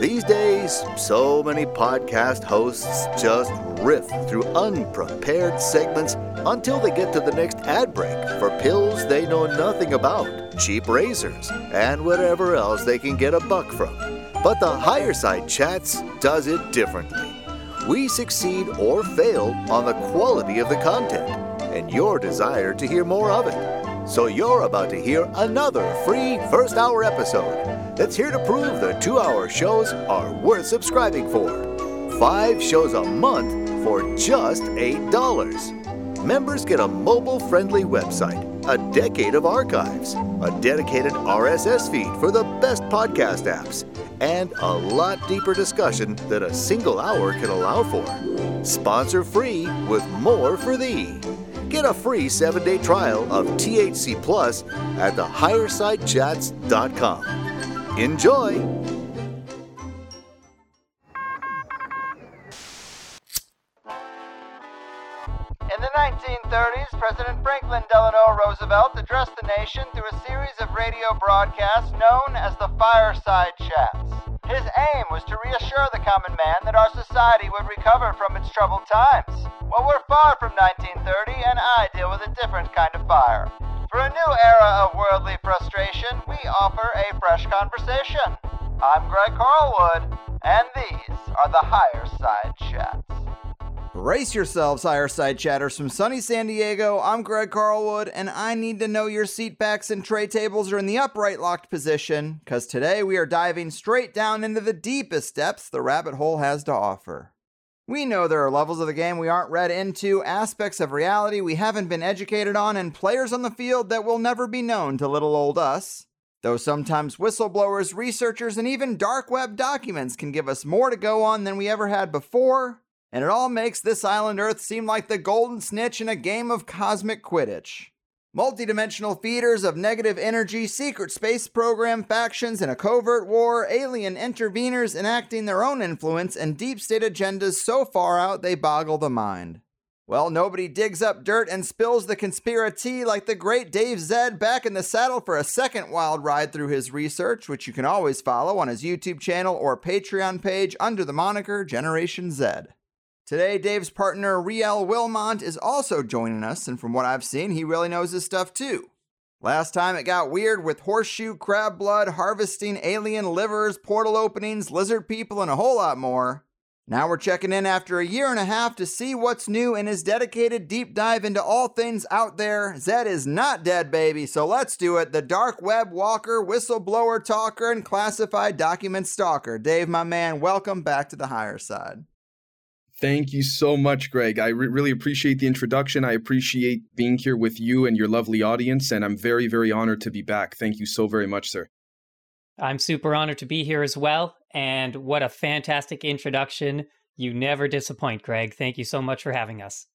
These days, so many podcast hosts just riff through unprepared segments until they get to the next ad break for pills they know nothing about, cheap razors, and whatever else they can get a buck from. But the Higher Side Chats does it differently. We succeed or fail on the quality of the content and your desire to hear more of it. So you're about to hear another free first hour episode that's here to prove the two hour shows are worth subscribing for. Five shows a month for just $8. Members get a mobile friendly website, a decade of archives, a dedicated RSS feed for the best podcast apps, and a lot deeper discussion than a single hour can allow for. Sponsor free with more for thee. Get a free seven day trial of THC Plus at thehighersidechats.com. Enjoy! In the 1930s, President Franklin Delano Roosevelt addressed the nation through a series of radio broadcasts known as the Fireside Chats. His aim was to reassure the common man that our society would recover from its troubled times. Well, we're far from 1930, and I deal with a different kind of fire. For a new era of worldly frustration, we offer a fresh conversation. I'm Greg Carlwood, and these are the Higher Side Chats. Brace yourselves, Higher Side Chatters from sunny San Diego. I'm Greg Carlwood, and I need to know your seat backs and tray tables are in the upright locked position, because today we are diving straight down into the deepest depths the rabbit hole has to offer. We know there are levels of the game we aren't read into, aspects of reality we haven't been educated on, and players on the field that will never be known to little old us. Though sometimes whistleblowers, researchers, and even dark web documents can give us more to go on than we ever had before, and it all makes this island Earth seem like the golden snitch in a game of cosmic Quidditch. Multidimensional feeders of negative energy, secret space program factions in a covert war, alien interveners enacting their own influence, and deep state agendas so far out they boggle the mind. Well, nobody digs up dirt and spills the conspiracy like the great Dave Zed back in the saddle for a second wild ride through his research, which you can always follow on his YouTube channel or Patreon page under the moniker Generation Zed. Today, Dave's partner Riel Wilmont is also joining us, and from what I've seen, he really knows his stuff too. Last time it got weird with horseshoe crab blood, harvesting alien livers, portal openings, lizard people, and a whole lot more. Now we're checking in after a year and a half to see what's new in his dedicated deep dive into all things out there. Zed is not dead, baby, so let's do it. The dark web walker, whistleblower talker, and classified document stalker. Dave, my man, welcome back to the higher side. Thank you so much, Greg. I re- really appreciate the introduction. I appreciate being here with you and your lovely audience, and I'm very, very honored to be back. Thank you so very much, sir. I'm super honored to be here as well. And what a fantastic introduction. You never disappoint, Greg. Thank you so much for having us.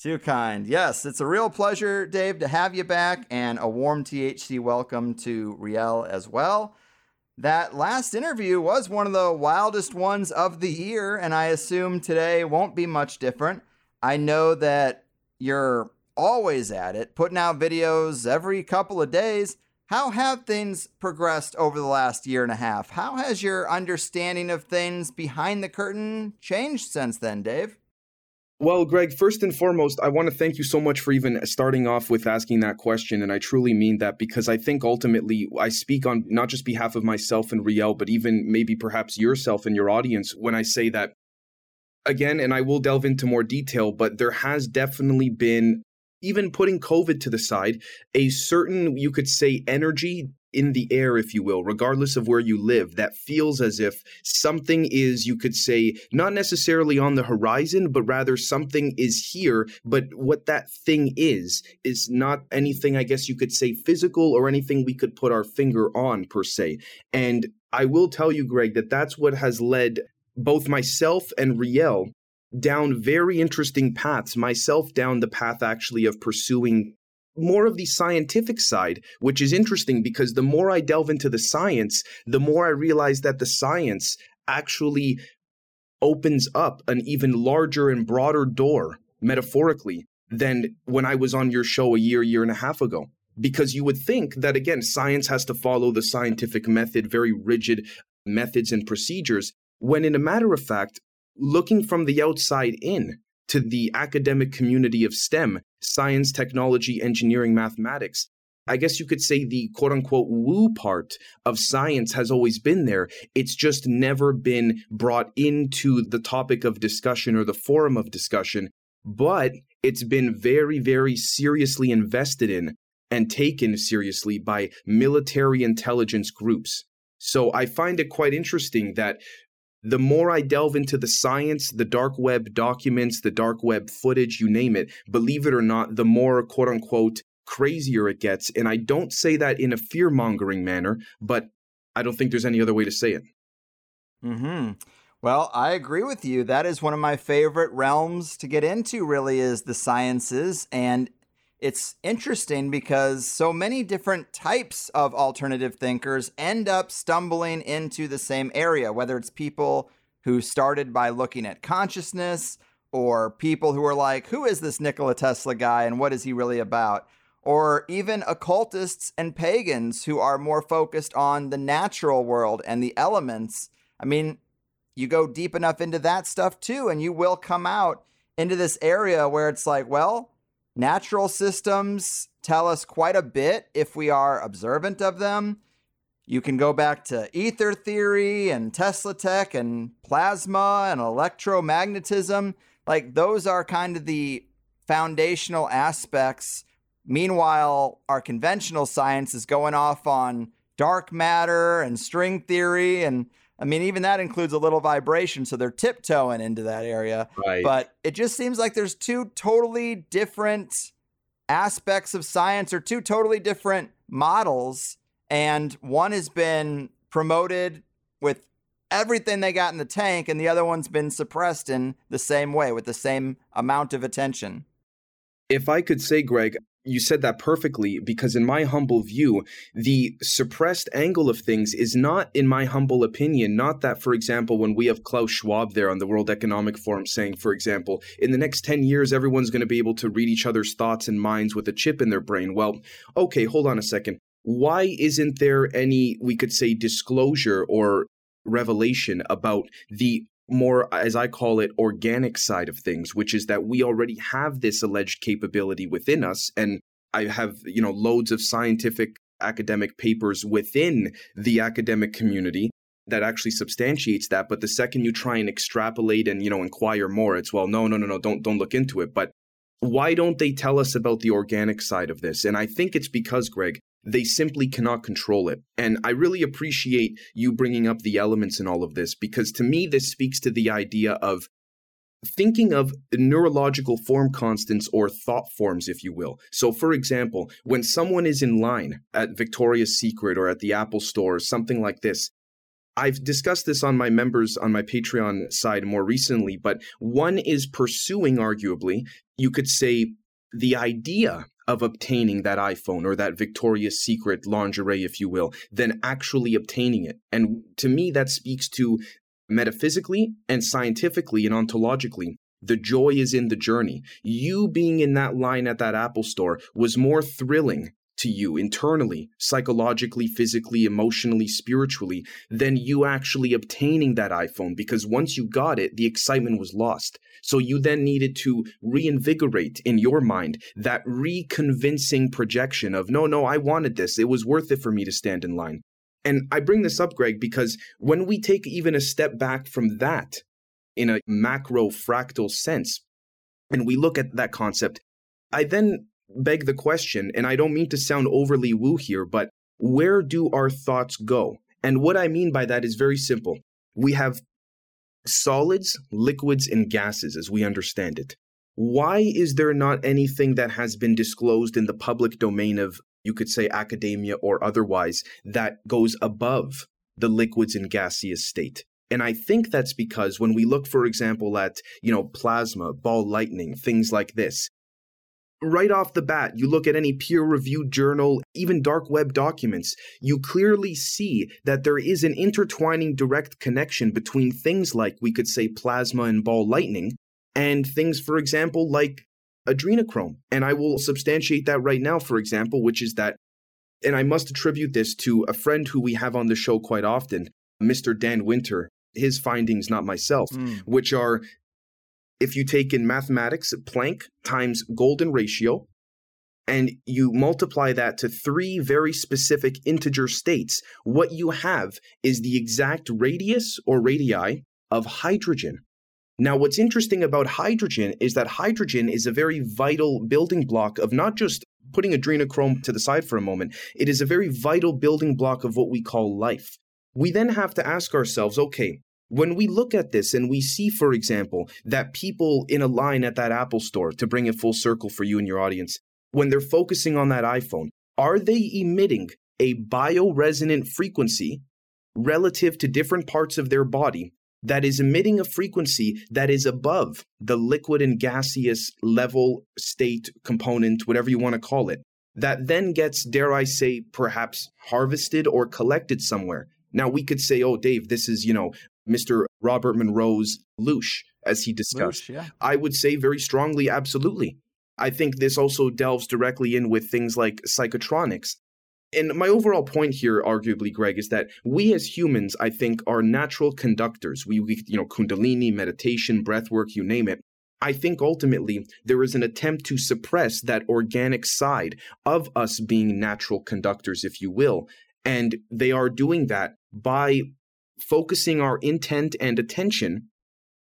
Too kind. Yes, it's a real pleasure, Dave, to have you back, and a warm THC welcome to Riel as well. That last interview was one of the wildest ones of the year, and I assume today won't be much different. I know that you're always at it, putting out videos every couple of days. How have things progressed over the last year and a half? How has your understanding of things behind the curtain changed since then, Dave? Well, Greg, first and foremost, I want to thank you so much for even starting off with asking that question. And I truly mean that because I think ultimately I speak on not just behalf of myself and Riel, but even maybe perhaps yourself and your audience when I say that again, and I will delve into more detail, but there has definitely been, even putting COVID to the side, a certain, you could say, energy in the air, if you will, regardless of where you live, that feels as if something is, you could say, not necessarily on the horizon, but rather something is here. But what that thing is, is not anything, I guess you could say, physical or anything we could put our finger on, per se. And I will tell you, Greg, that that's what has led both myself and Riel down very interesting paths. Myself down the path actually of pursuing more of the scientific side, which is interesting because the more I delve into the science, the more I realize that the science actually opens up an even larger and broader door, metaphorically, than when I was on your show a year, year and a half ago. because you would think that, again, science has to follow the scientific method, very rigid methods and procedures, when in a matter of fact, looking from the outside in to the academic community of STEM, science, technology, engineering, mathematics, I guess you could say the quote unquote woo part of science has always been there. It's just never been brought into the topic of discussion or the forum of discussion, but it's been very, very seriously invested in and taken seriously by military intelligence groups. So I find it quite interesting that the more I delve into the science, the dark web documents, the dark web footage, you name it, believe it or not, the more quote unquote crazier it gets. And I don't say that in a fear mongering manner, but I don't think there's any other way to say it. Hmm. Well, I agree with you. That is one of my favorite realms to get into. Really, is the sciences, and it's interesting because so many different types of alternative thinkers end up stumbling into the same area, whether it's people who started by looking at consciousness or people who are like, who is this Nikola Tesla guy and what is he really about? or even occultists and pagans who are more focused on the natural world and the elements. I mean, you go deep enough into that stuff too, and you will come out into this area where it's like, well, natural systems tell us quite a bit if we are observant of them. You can go back to ether theory and Tesla tech and plasma and electromagnetism. Like, those are kind of the foundational aspects Meanwhile, our conventional science is going off on dark matter and string theory. And I mean, even that includes a little vibration. So they're tiptoeing into that area. Right. But it just seems like there's two totally different aspects of science or two totally different models. And one has been promoted with everything they got in the tank, and the other one's been suppressed in the same way with the same amount of attention. If I could say, Greg, you said that perfectly because in my humble view the suppressed angle of things is not in my humble opinion not that for example when we have klaus schwab there on the world economic forum saying for example in the next 10 years everyone's going to be able to read each other's thoughts and minds with a chip in their brain. Well okay hold on a second. Why isn't there any we could say disclosure or revelation about the more, as I call it, organic side of things, which is that we already have this alleged capability within us. And I have, you know, loads of scientific academic papers within the academic community that actually substantiates that. But the second you try and extrapolate and, you know, inquire more, it's well, no, no, no, no, don't don't look into it. But why don't they tell us about the organic side of this? And I think it's because, Greg, they simply cannot control it. And I really appreciate you bringing up the elements in all of this because to me, this speaks to the idea of thinking of neurological form constants or thought forms, if you will. So, for example, when someone is in line at Victoria's Secret or at the Apple Store or something like this, I've discussed this on my members on my Patreon side more recently, but one is pursuing, arguably, you could say, the idea of obtaining that iPhone or that Victoria's Secret lingerie, if you will, than actually obtaining it. And to me, that speaks to metaphysically and scientifically and ontologically. The joy is in the journey. You being in that line at that Apple store was more thrilling to you internally, psychologically, physically, emotionally, spiritually, than you actually obtaining that iPhone because once you got it, the excitement was lost. So you then needed to reinvigorate in your mind that reconvincing projection of, no, no, I wanted this. It was worth it for me to stand in line. And I bring this up, Greg, because when we take even a step back from that in a macro fractal sense, and we look at that concept, I then beg the question, and I don't mean to sound overly woo here, but where do our thoughts go? And what I mean by that is very simple. We have solids, liquids, and gases as we understand it. Why is there not anything that has been disclosed in the public domain of, you could say, academia or otherwise, that goes above the liquids and gaseous state? And I think that's because when we look, for example, at, you know, plasma, ball lightning, things like this, right off the bat, you look at any peer reviewed journal, even dark web documents, you clearly see that there is an intertwining direct connection between things like, we could say, plasma and ball lightning, and things, for example, like adrenochrome. And I will substantiate that right now, for example, which is that, and I must attribute this to a friend who we have on the show quite often, Mr. Dan Winter, his findings, not myself, mm. which are if you take in mathematics, Planck times golden ratio, and you multiply that to three very specific integer states, what you have is the exact radius or radii of hydrogen. Now, what's interesting about hydrogen is that hydrogen is a very vital building block of not just putting adrenochrome to the side for a moment, it is a very vital building block of what we call life. We then have to ask ourselves okay, when we look at this and we see, for example, that people in a line at that Apple store, to bring it full circle for you and your audience, when they're focusing on that iPhone, are they emitting a bioresonant frequency relative to different parts of their body that is emitting a frequency that is above the liquid and gaseous level state component, whatever you want to call it, that then gets, dare I say, perhaps harvested or collected somewhere. Now, we could say, oh, Dave, this is, you know, Mr. Robert Monroe's loosh, as he discussed. Loosh, yeah. I would say very strongly, absolutely. I think this also delves directly in with things like psychotronics. And my overall point here, arguably, Greg, is that we as humans, I think, are natural conductors. We, we you know, Kundalini, meditation, breath work, you name it. I think ultimately there is an attempt to suppress that organic side of us being natural conductors, if you will. And they are doing that by focusing our intent and attention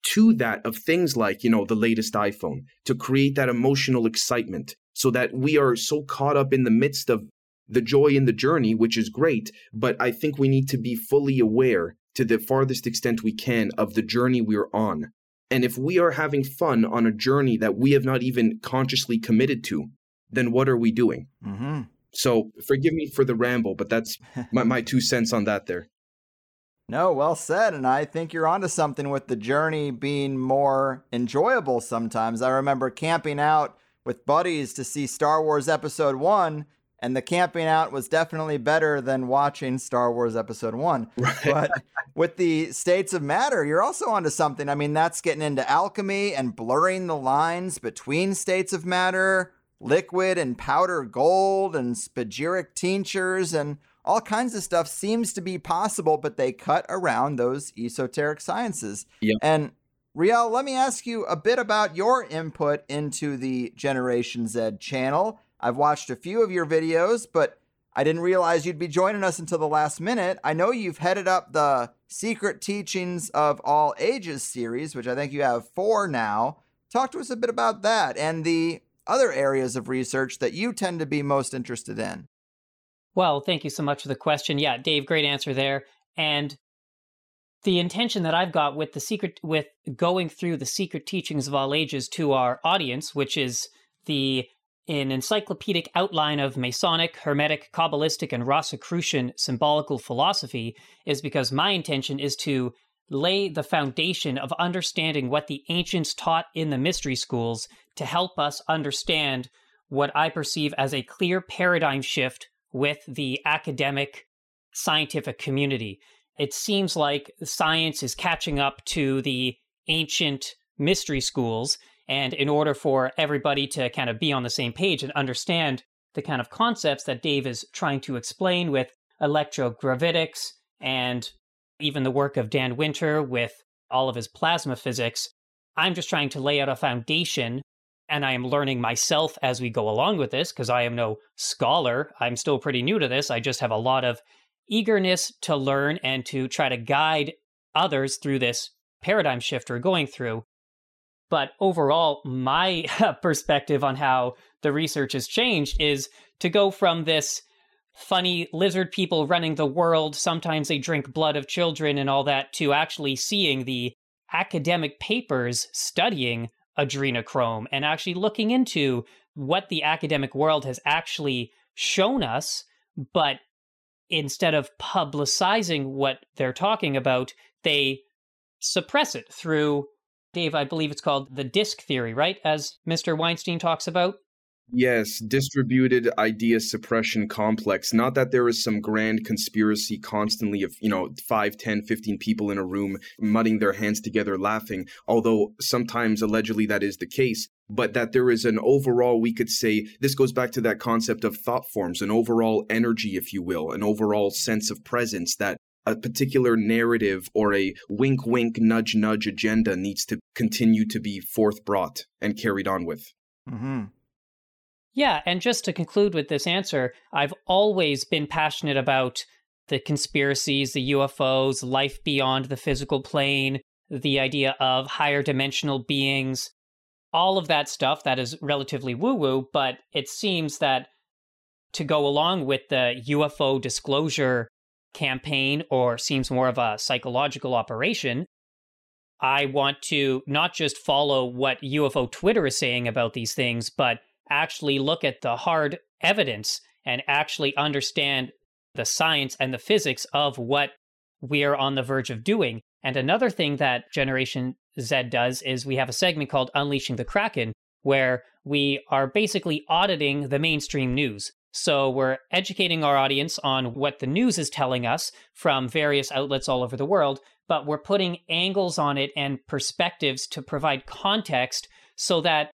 to that of things like, you know, the latest iPhone to create that emotional excitement so that we are so caught up in the midst of the joy in the journey, which is great. But I think we need to be fully aware to the farthest extent we can of the journey we're on. And if we are having fun on a journey that we have not even consciously committed to, then what are we doing? Mm-hmm. So forgive me for the ramble, but that's my, my two cents on that there. No, well said. And I think you're onto something with the journey being more enjoyable sometimes. I remember camping out with buddies to see Star Wars Episode 1, and the camping out was definitely better than watching Star Wars Episode 1. Right. But with the states of matter, you're also onto something. I mean, that's getting into alchemy and blurring the lines between states of matter, liquid and powder gold, and spagyric tinctures, and all kinds of stuff seems to be possible, but they cut around those esoteric sciences. Yep. And Riel, let me ask you a bit about your input into the Generation Zed channel. I've watched a few of your videos, but I didn't realize you'd be joining us until the last minute. I know you've headed up the Secret Teachings of All Ages series, which I think you have four now. Talk to us a bit about that and the other areas of research that you tend to be most interested in. Well, thank you so much for the question. Yeah, Dave, great answer there. And the intention that I've got with the secret with going through the secret teachings of all ages to our audience, which is the an encyclopedic outline of Masonic, Hermetic, Kabbalistic, and Rosicrucian symbolical philosophy, is because my intention is to lay the foundation of understanding what the ancients taught in the mystery schools to help us understand what I perceive as a clear paradigm shift with the academic scientific community. It seems like science is catching up to the ancient mystery schools. And in order for everybody to kind of be on the same page and understand the kind of concepts that Dave is trying to explain with electrogravitics and even the work of Dan Winter with all of his plasma physics, I'm just trying to lay out a foundation and I am learning myself as we go along with this because I am no scholar. I'm still pretty new to this. I just have a lot of eagerness to learn and to try to guide others through this paradigm shift we're going through. But overall, my perspective on how the research has changed is to go from this funny lizard people running the world, sometimes they drink blood of children and all that, to actually seeing the academic papers studying adrenochrome and actually looking into what the academic world has actually shown us, but instead of publicizing what they're talking about, they suppress it through, Dave, I believe it's called the DISC theory, right? As Mr. Weinstein talks about. Yes, distributed idea suppression complex. Not that there is some grand conspiracy constantly of, you know, 5, 10, 15 people in a room mudding their hands together laughing, although sometimes allegedly that is the case, but that there is an overall, we could say, this goes back to that concept of thought forms, an overall energy, if you will, an overall sense of presence that a particular narrative or a wink wink nudge nudge agenda needs to continue to be forth brought and carried on with. Mm-hmm. Yeah, and just to conclude with this answer, I've always been passionate about the conspiracies, the UFOs, life beyond the physical plane, the idea of higher dimensional beings, all of that stuff that is relatively woo woo, but it seems that to go along with the UFO disclosure campaign or seems more of a psychological operation, I want to not just follow what UFO Twitter is saying about these things, but actually look at the hard evidence and actually understand the science and the physics of what we're on the verge of doing. And another thing that Generation Zed does is we have a segment called Unleashing the Kraken, where we are basically auditing the mainstream news. So we're educating our audience on what the news is telling us from various outlets all over the world, but we're putting angles on it and perspectives to provide context so that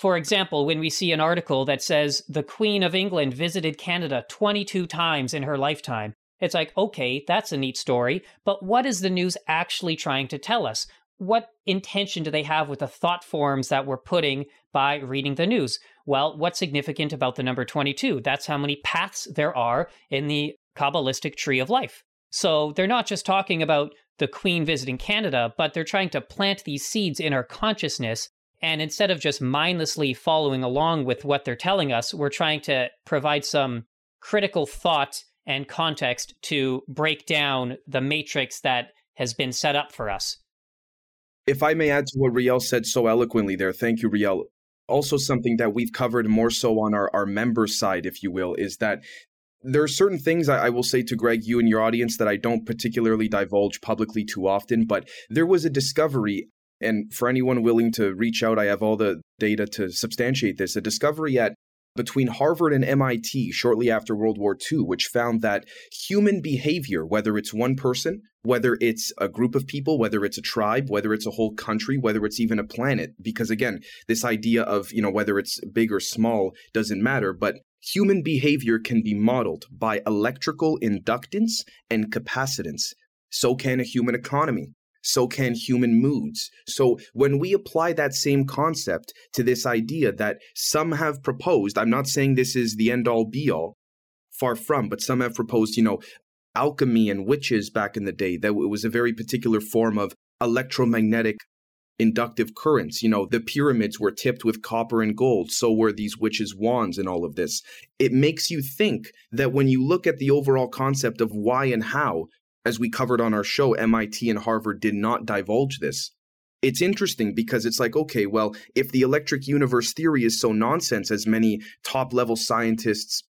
for example, when we see an article that says the Queen of England visited Canada 22 times in her lifetime, it's like, okay, that's a neat story, but what is the news actually trying to tell us? What intention do they have with the thought forms that we're putting by reading the news? Well, what's significant about the number 22? That's how many paths there are in the Kabbalistic tree of life. So they're not just talking about the Queen visiting Canada, but they're trying to plant these seeds in our consciousness and instead of just mindlessly following along with what they're telling us, we're trying to provide some critical thought and context to break down the matrix that has been set up for us. If I may add to what Riel said so eloquently there, thank you, Riel. Also, something that we've covered more so on our, our member side, if you will, is that there are certain things I, I, will say to Greg, you and your audience, that I don't particularly divulge publicly too often. But there was a discovery and for anyone willing to reach out, I have all the data to substantiate this. A discovery at between Harvard and MIT shortly after World War II, which found that human behavior, whether it's one person, whether it's a group of people, whether it's a tribe, whether it's a whole country, whether it's even a planet, because again, this idea of, you know, whether it's big or small doesn't matter, but human behavior can be modeled by electrical inductance and capacitance. So can a human economy so can human moods. So when we apply that same concept to this idea that some have proposed, I'm not saying this is the end all be all, far from, but some have proposed, you know, alchemy and witches back in the day, that it was a very particular form of electromagnetic inductive currents. You know, the pyramids were tipped with copper and gold, so were these witches' wands and all of this. It makes you think that when you look at the overall concept of why and how as we covered on our show, MIT and Harvard did not divulge this. It's interesting because it's like, okay, well, if the electric universe theory is so nonsense, as many top level scientists,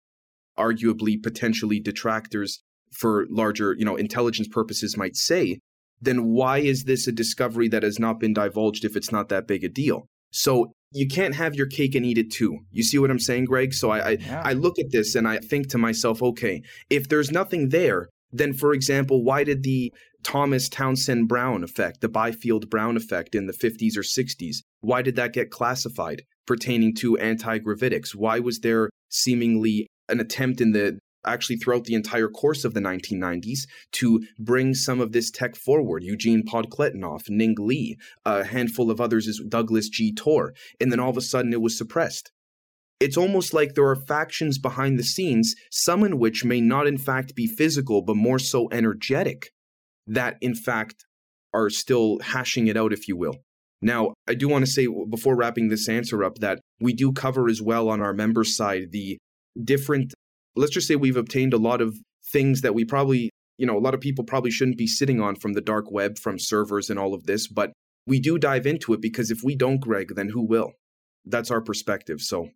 arguably potentially detractors for larger, you know, intelligence purposes might say, then why is this a discovery that has not been divulged if it's not that big a deal? So you can't have your cake and eat it too. You see what I'm saying, Greg? So I I, yeah. I look at this and I think to myself, okay, if there's nothing there, then, for example, why did the Thomas Townsend Brown effect, the Biefeld Brown effect in the 50s or 60s, why did that get classified pertaining to anti gravitics? Why was there seemingly an attempt in the actually throughout the entire course of the 1990s to bring some of this tech forward. Eugene Podkletnov, Ning Li, a handful of others is Douglas G. Torr, and then all of a sudden it was suppressed. It's almost like there are factions behind the scenes, some in which may not in fact be physical, but more so energetic, that in fact are still hashing it out, if you will. Now, I do want to say before wrapping this answer up that we do cover as well on our member side the different, let's just say we've obtained a lot of things that we probably, you know, a lot of people probably shouldn't be sitting on from the dark web, from servers and all of this, but we do dive into it because if we don't, Greg, then who will? That's our perspective. So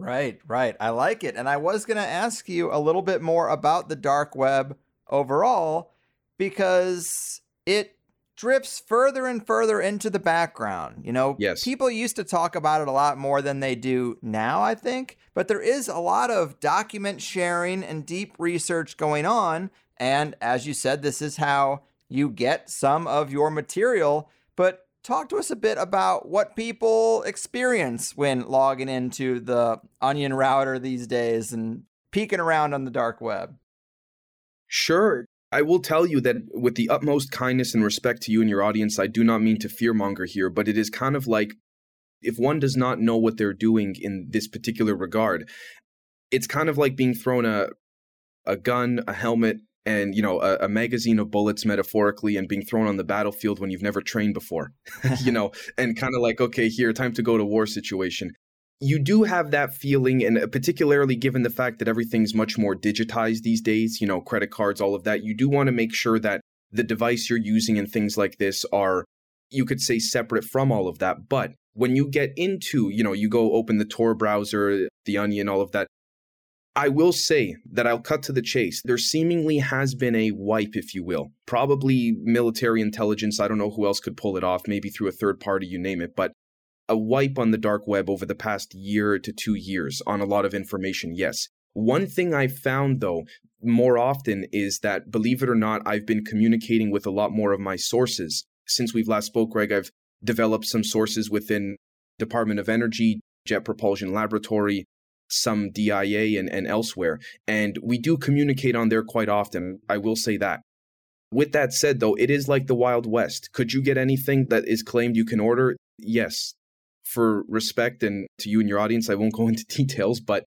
Right, right. I like it. And I was going to ask you a little bit more about the dark web overall because it drifts further and further into the background. You know, yes. people used to talk about it a lot more than they do now, I think, but there is a lot of document sharing and deep research going on. And as you said, this is how you get some of your material. But talk to us a bit about what people experience when logging into the Onion router these days and peeking around on the dark web. Sure. I will tell you that with the utmost kindness and respect to you and your audience, I do not mean to fearmonger here, but it is kind of like if one does not know what they're doing in this particular regard, it's kind of like being thrown a a gun, a helmet, and you know a, a, magazine of bullets metaphorically and being thrown on the battlefield when you've never trained before you know and kind of like okay here time to go to war situation. You do have that feeling and uh, particularly given the fact that everything's much more digitized these days you know credit cards all of that you do want to make sure that the device you're using and things like this are you could say separate from all of that. But when you get into you know you go open the tor browser the onion all of that I will say that I'll cut to the chase. There seemingly has been a wipe, if you will. Probably military intelligence. I don't know who else could pull it off, maybe through a third party, you name it. But a wipe on the dark web over the past year to two years on a lot of information, yes. One thing I've found, though, more often is that, believe it or not, I've been communicating with a lot more of my sources. Since we've last spoke, Greg, I've developed some sources within Department of Energy, Jet Propulsion Laboratory, some DIA and, and elsewhere. And we do communicate on there quite often. I will say that. With that said, though, it is like the Wild West. Could you get anything that is claimed you can order? Yes for respect and to you and your audience, I won't go into details, but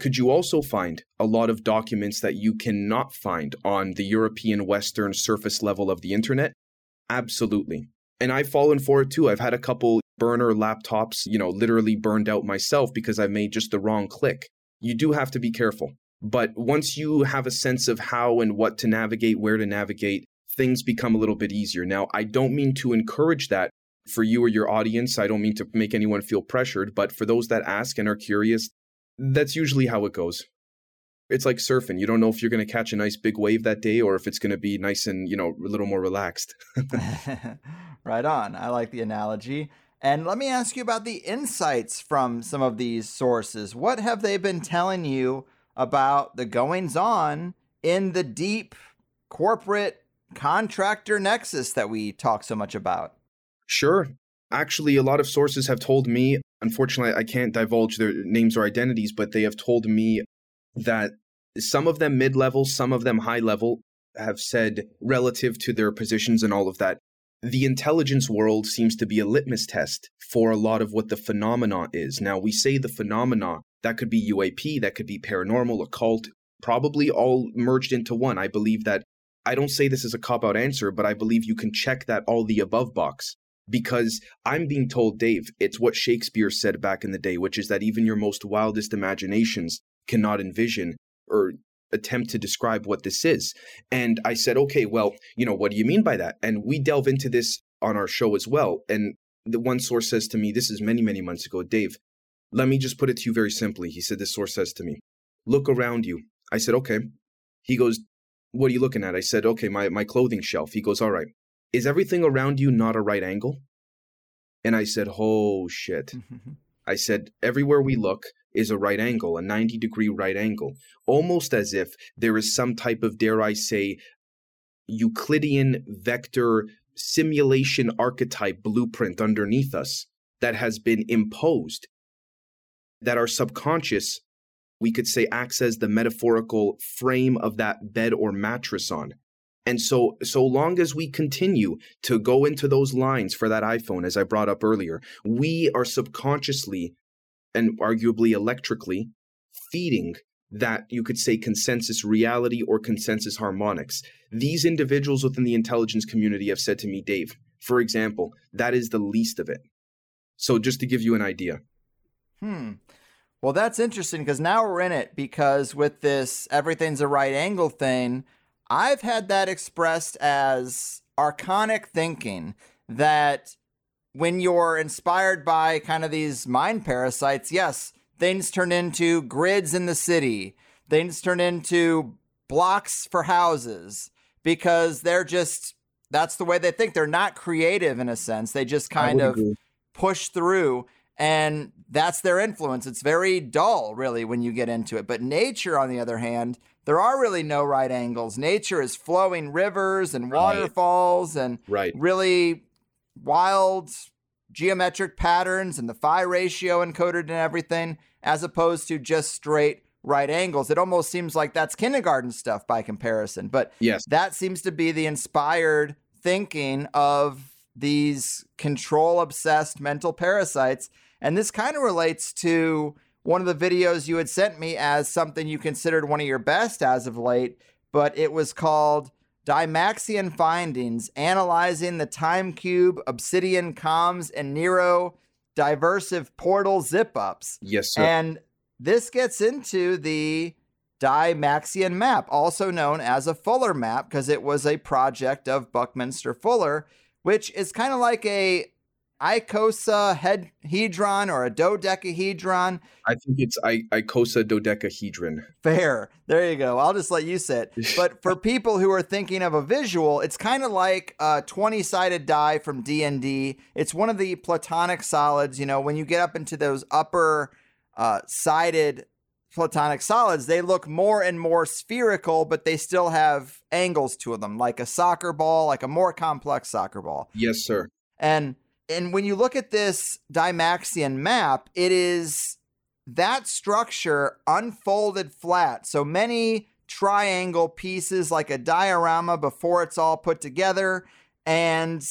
could you also find a lot of documents that you cannot find on the European Western surface level of the internet? Absolutely. And I've fallen for it too. I've had a couple burner laptops, you know, literally burned out myself because I made just the wrong click. You do have to be careful. But once you have a sense of how and what to navigate, where to navigate, things become a little bit easier. Now, I don't mean to encourage that for you or your audience. I don't mean to make anyone feel pressured, but for those that ask and are curious, that's usually how it goes. It's like surfing. You don't know if you're going to catch a nice big wave that day or if it's going to be nice and, you know, a little more relaxed. right on. I like the analogy. And let me ask you about the insights from some of these sources. What have they been telling you about the goings on in the deep corporate contractor nexus that we talk so much about? Sure. Actually, a lot of sources have told me, unfortunately, I can't divulge their names or identities, but they have told me that some of them mid level, some of them high level, have said, relative to their positions and all of that, the intelligence world seems to be a litmus test for a lot of what the phenomena is. Now, we say the phenomena, that could be UAP, that could be paranormal, occult, probably all merged into one. I believe that, I don't say this as a cop out answer, but I believe you can check that all the above box because I'm being told, Dave, it's what Shakespeare said back in the day, which is that even your most wildest imaginations cannot envision or attempt to describe what this is. And I said, okay, well, you know, what do you mean by that? And we delve into this on our show as well. And the one source says to me, this is many, many months ago, Dave, let me just put it to you very simply. He said, this source says to me, look around you. I said, okay. He goes, what are you looking at? I said, okay, my, my clothing shelf. He goes, all right. Is everything around you not a right angle? And I said, Oh shit. Mm-hmm. I said, Everywhere we look is a right angle, a 90 degree right angle, almost as if there is some type of, dare I say, Euclidean vector simulation archetype blueprint underneath us that has been imposed, that our subconscious, we could say, acts as the metaphorical frame of that bed or mattress on. And so, so long as we continue to go into those lines for that iPhone, as I brought up earlier, we are subconsciously and arguably electrically feeding that you could say consensus reality or consensus harmonics. These individuals within the intelligence community have said to me, Dave, for example, that is the least of it. So just to give you an idea. Hmm. Well, that's interesting because now we're in it because with this everything's a right angle thing, I've had that expressed as archonic thinking that when you're inspired by kind of these mind parasites, yes, things turn into grids in the city, things turn into blocks for houses because they're just that's the way they think. They're not creative in a sense. They just kind of agree. push through and that's their influence. It's very dull, really, when you get into it. But nature, on the other hand, there are really no right angles. Nature is flowing rivers and waterfalls right. and right. really wild geometric patterns and the phi ratio encoded and everything, as opposed to just straight right angles. It almost seems like that's kindergarten stuff by comparison. But yes, that seems to be the inspired thinking of these control obsessed mental parasites. And this kind of relates to one of the videos you had sent me as something you considered one of your best as of late, but it was called Dymaxion Findings Analyzing the Time Cube, Obsidian Comms, and Nero Diversive Portal Zip Ups. Yes, sir. And this gets into the Dymaxion map, also known as a Fuller map, because it was a project of Buckminster Fuller, which is kind of like a icosahedron or a dodecahedron. I think it's I- icosa dodecahedron. Fair. There you go. I'll just let you say it. But for people who are thinking of a visual, it's kind of like a 20-sided die from D&D. It's one of the platonic solids, you know, when you get up into those upper uh, sided platonic solids, they look more and more spherical, but they still have angles to them, like a soccer ball, like a more complex soccer ball. Yes, sir. And and when you look at this Dymaxion map, it is that structure unfolded flat. So many triangle pieces like a diorama before it's all put together. And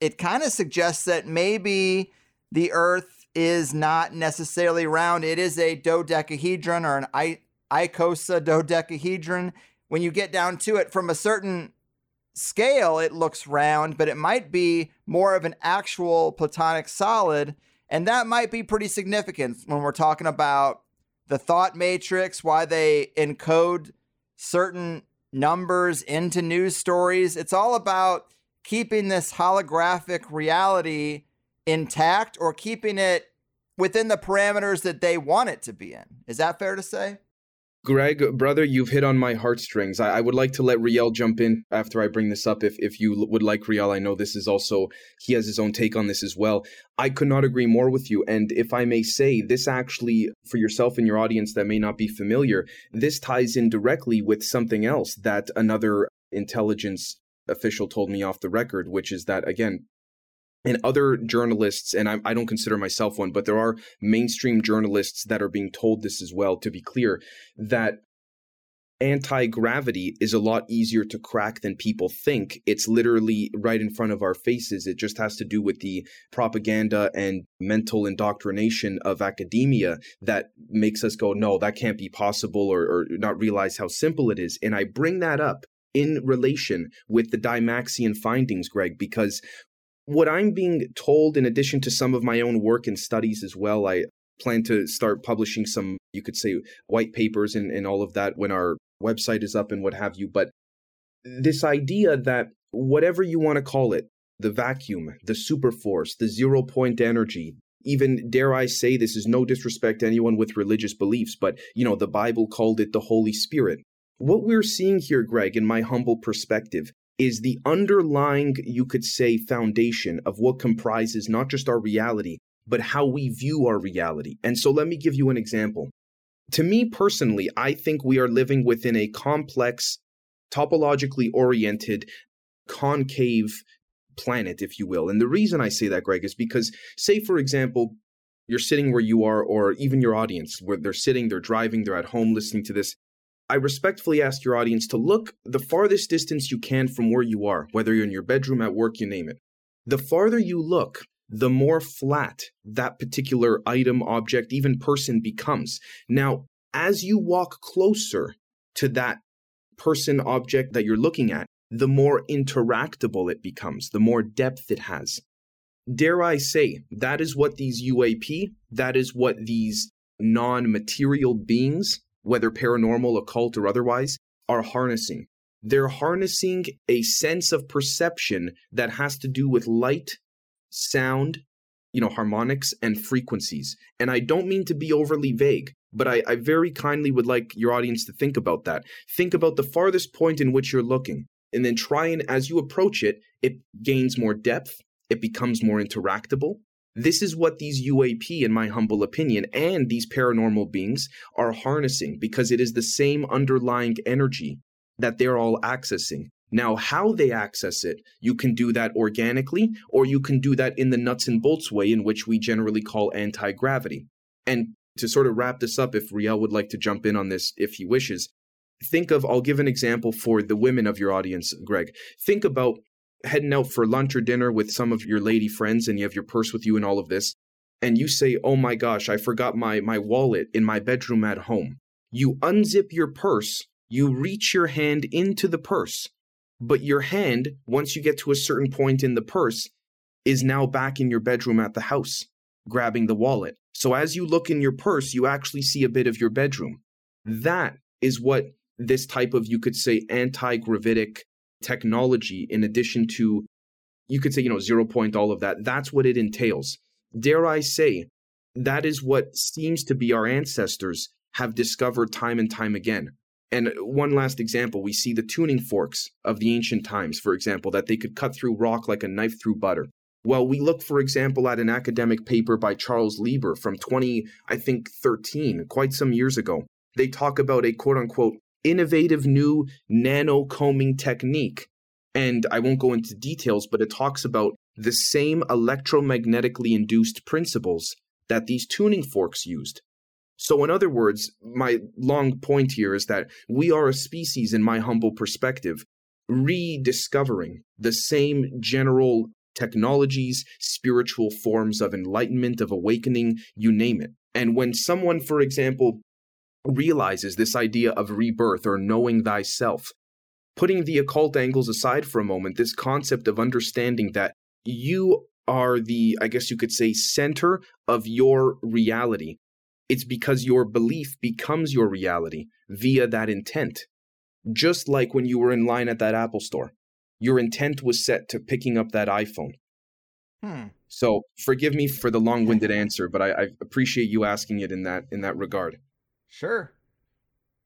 it kind of suggests that maybe the Earth is not necessarily round. It is a dodecahedron or an I- icosa dodecahedron. When you get down to it from a certain scale, it looks round, but it might be more of an actual platonic solid. And that might be pretty significant when we're talking about the thought matrix, why they encode certain numbers into news stories. It's all about keeping this holographic reality intact or keeping it within the parameters that they want it to be in. Is that fair to say? Greg, brother, you've hit on my heartstrings. I, I, would like to let Riel jump in after I bring this up. If if you would like Riel, I know this is also he has his own take on this as well. I could not agree more with you. And if I may say, this actually, for yourself and your audience that may not be familiar, this ties in directly with something else that another intelligence official told me off the record, which is that again, and other journalists, and I, I, don't consider myself one, but there are mainstream journalists that are being told this as well, to be clear, that anti gravity is a lot easier to crack than people think. It's literally right in front of our faces. It just has to do with the propaganda and mental indoctrination of academia that makes us go, no, that can't be possible, or, or not realize how simple it is. And I bring that up in relation with the Dymaxion findings, Greg, because what I'm being told, in addition to some of my own work and studies as well, I plan to start publishing some, you could say, white papers and, and all of that when our website is up and what have you. But this idea that whatever you want to call it, the vacuum, the superforce, the zero point energy, even dare I say this is no disrespect to anyone with religious beliefs, but you know, the Bible called it the Holy Spirit. What we're seeing here, Greg, in my humble perspective, is the underlying, you could say, foundation of what comprises not just our reality, but how we view our reality. And so let me give you an example. To me personally, I think we are living within a complex, topologically oriented, concave planet, if you will. And the reason I say that, Greg, is because, say, for example, you're sitting where you are, or even your audience, where they're sitting, they're driving, they're at home listening to this, I respectfully ask your audience to look the farthest distance you can from where you are, whether you're in your bedroom, at work, you name it. The farther you look, the more flat that particular item, object, even person becomes. Now, as you walk closer to that person, object that you're looking at, the more interactable it becomes, the more depth it has. Dare I say, that is what these UAP, that is what these non material beings whether paranormal, occult, or otherwise, are harnessing. They're harnessing a sense of perception that has to do with light, sound, you know, harmonics, and frequencies. And I don't mean to be overly vague, but I, I very kindly would like your audience to think about that. Think about the farthest point in which you're looking. and then try and, as you approach it, it gains more depth, it becomes more interactable. This is what these UAP, in my humble opinion, and these paranormal beings are harnessing because it is the same underlying energy that they're all accessing. Now, how they access it, you can do that organically, or you can do that in the nuts and bolts way, in which we generally call anti gravity. And to sort of wrap this up, if Riel would like to jump in on this if he wishes, think of, I'll give an example for the women of your audience, Greg. Think about heading out for lunch or dinner with some of your lady friends and you have your purse with you and all of this. And you say, oh my gosh, I forgot my, my wallet in my bedroom at home. You unzip your purse, you reach your hand into the purse, but your hand, once you get to a certain point in the purse, is now back in your bedroom at the house, grabbing the wallet. So as you look in your purse, you actually see a bit of your bedroom. That is what this type of, you could say, anti gravitic technology, in addition to, you could say, you know, zero point, all of that, that's what it entails. Dare I say, that is what seems to be our ancestors have discovered time and time again. And one last example, we see the tuning forks of the ancient times, for example, that they could cut through rock like a knife through butter. Well, we look, for example, at an academic paper by Charles Lieber from 20, I think, 13, quite some years ago. They talk about a quote unquote innovative new nano combing technique. And I won't go into details, but it talks about the same electromagnetically induced principles that these tuning forks used. So, in other words, my long point here is that we are a species, in my humble perspective, rediscovering the same general technologies, spiritual forms of enlightenment, of awakening, you name it. And when someone, for example, realizes this idea of rebirth or knowing thyself, putting the occult angles aside for a moment, this concept of understanding that you are the, I guess you could say, center of your reality it's because your belief becomes your reality via that intent. Just like when you were in line at that Apple store, your intent was set to picking up that iPhone. Hmm. So forgive me for the long-winded answer, but I, I appreciate you asking it in that in that regard. Sure.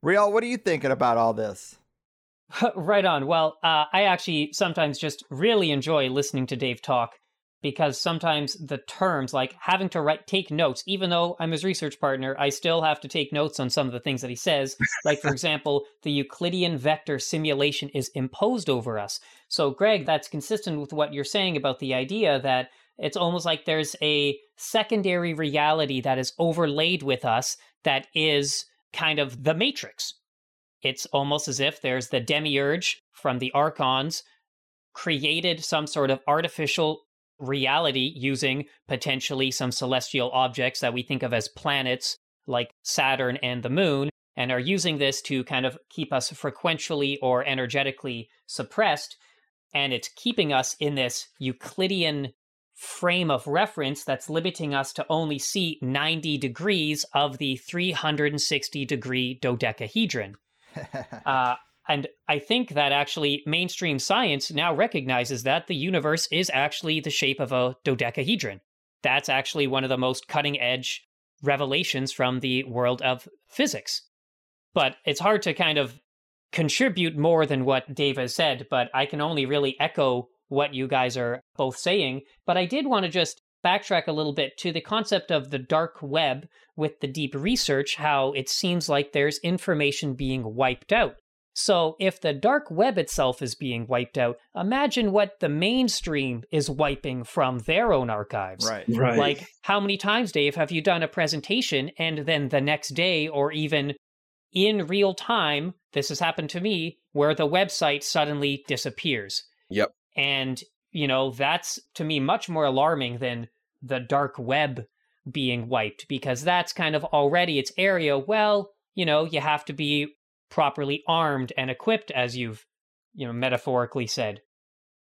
Riel, what are you thinking about all this? right on. Well, uh, I actually sometimes just really enjoy listening to Dave talk because sometimes the terms like having to write take notes even though i'm his research partner i still have to take notes on some of the things that he says like for example the euclidean vector simulation is imposed over us so greg that's consistent with what you're saying about the idea that it's almost like there's a secondary reality that is overlaid with us that is kind of the matrix it's almost as if there's the demiurge from the archons created some sort of artificial reality using potentially some celestial objects that we think of as planets like Saturn and the moon, and are using this to kind of keep us frequentially or energetically suppressed. And it's keeping us in this Euclidean frame of reference that's limiting us to only see 90 degrees of the 360 degree dodecahedron. uh, and I think that actually mainstream science now recognizes that the universe is actually the shape of a dodecahedron. That's actually one of the most cutting edge revelations from the world of physics. But it's hard to kind of contribute more than what Dave has said, but I can only really echo what you guys are both saying. But I did want to just backtrack a little bit to the concept of the dark web with the deep research, how it seems like there's information being wiped out. So, if the dark web itself is being wiped out, imagine what the mainstream is wiping from their own archives. Right. Right. Like, how many times, Dave, have you done a presentation and then the next day or even in real time, this has happened to me, where the website suddenly disappears? Yep. And, you know, that's to me much more alarming than the dark web being wiped because that's kind of already its area. Well, you know, you have to be properly armed and equipped, as you've, you know, metaphorically said.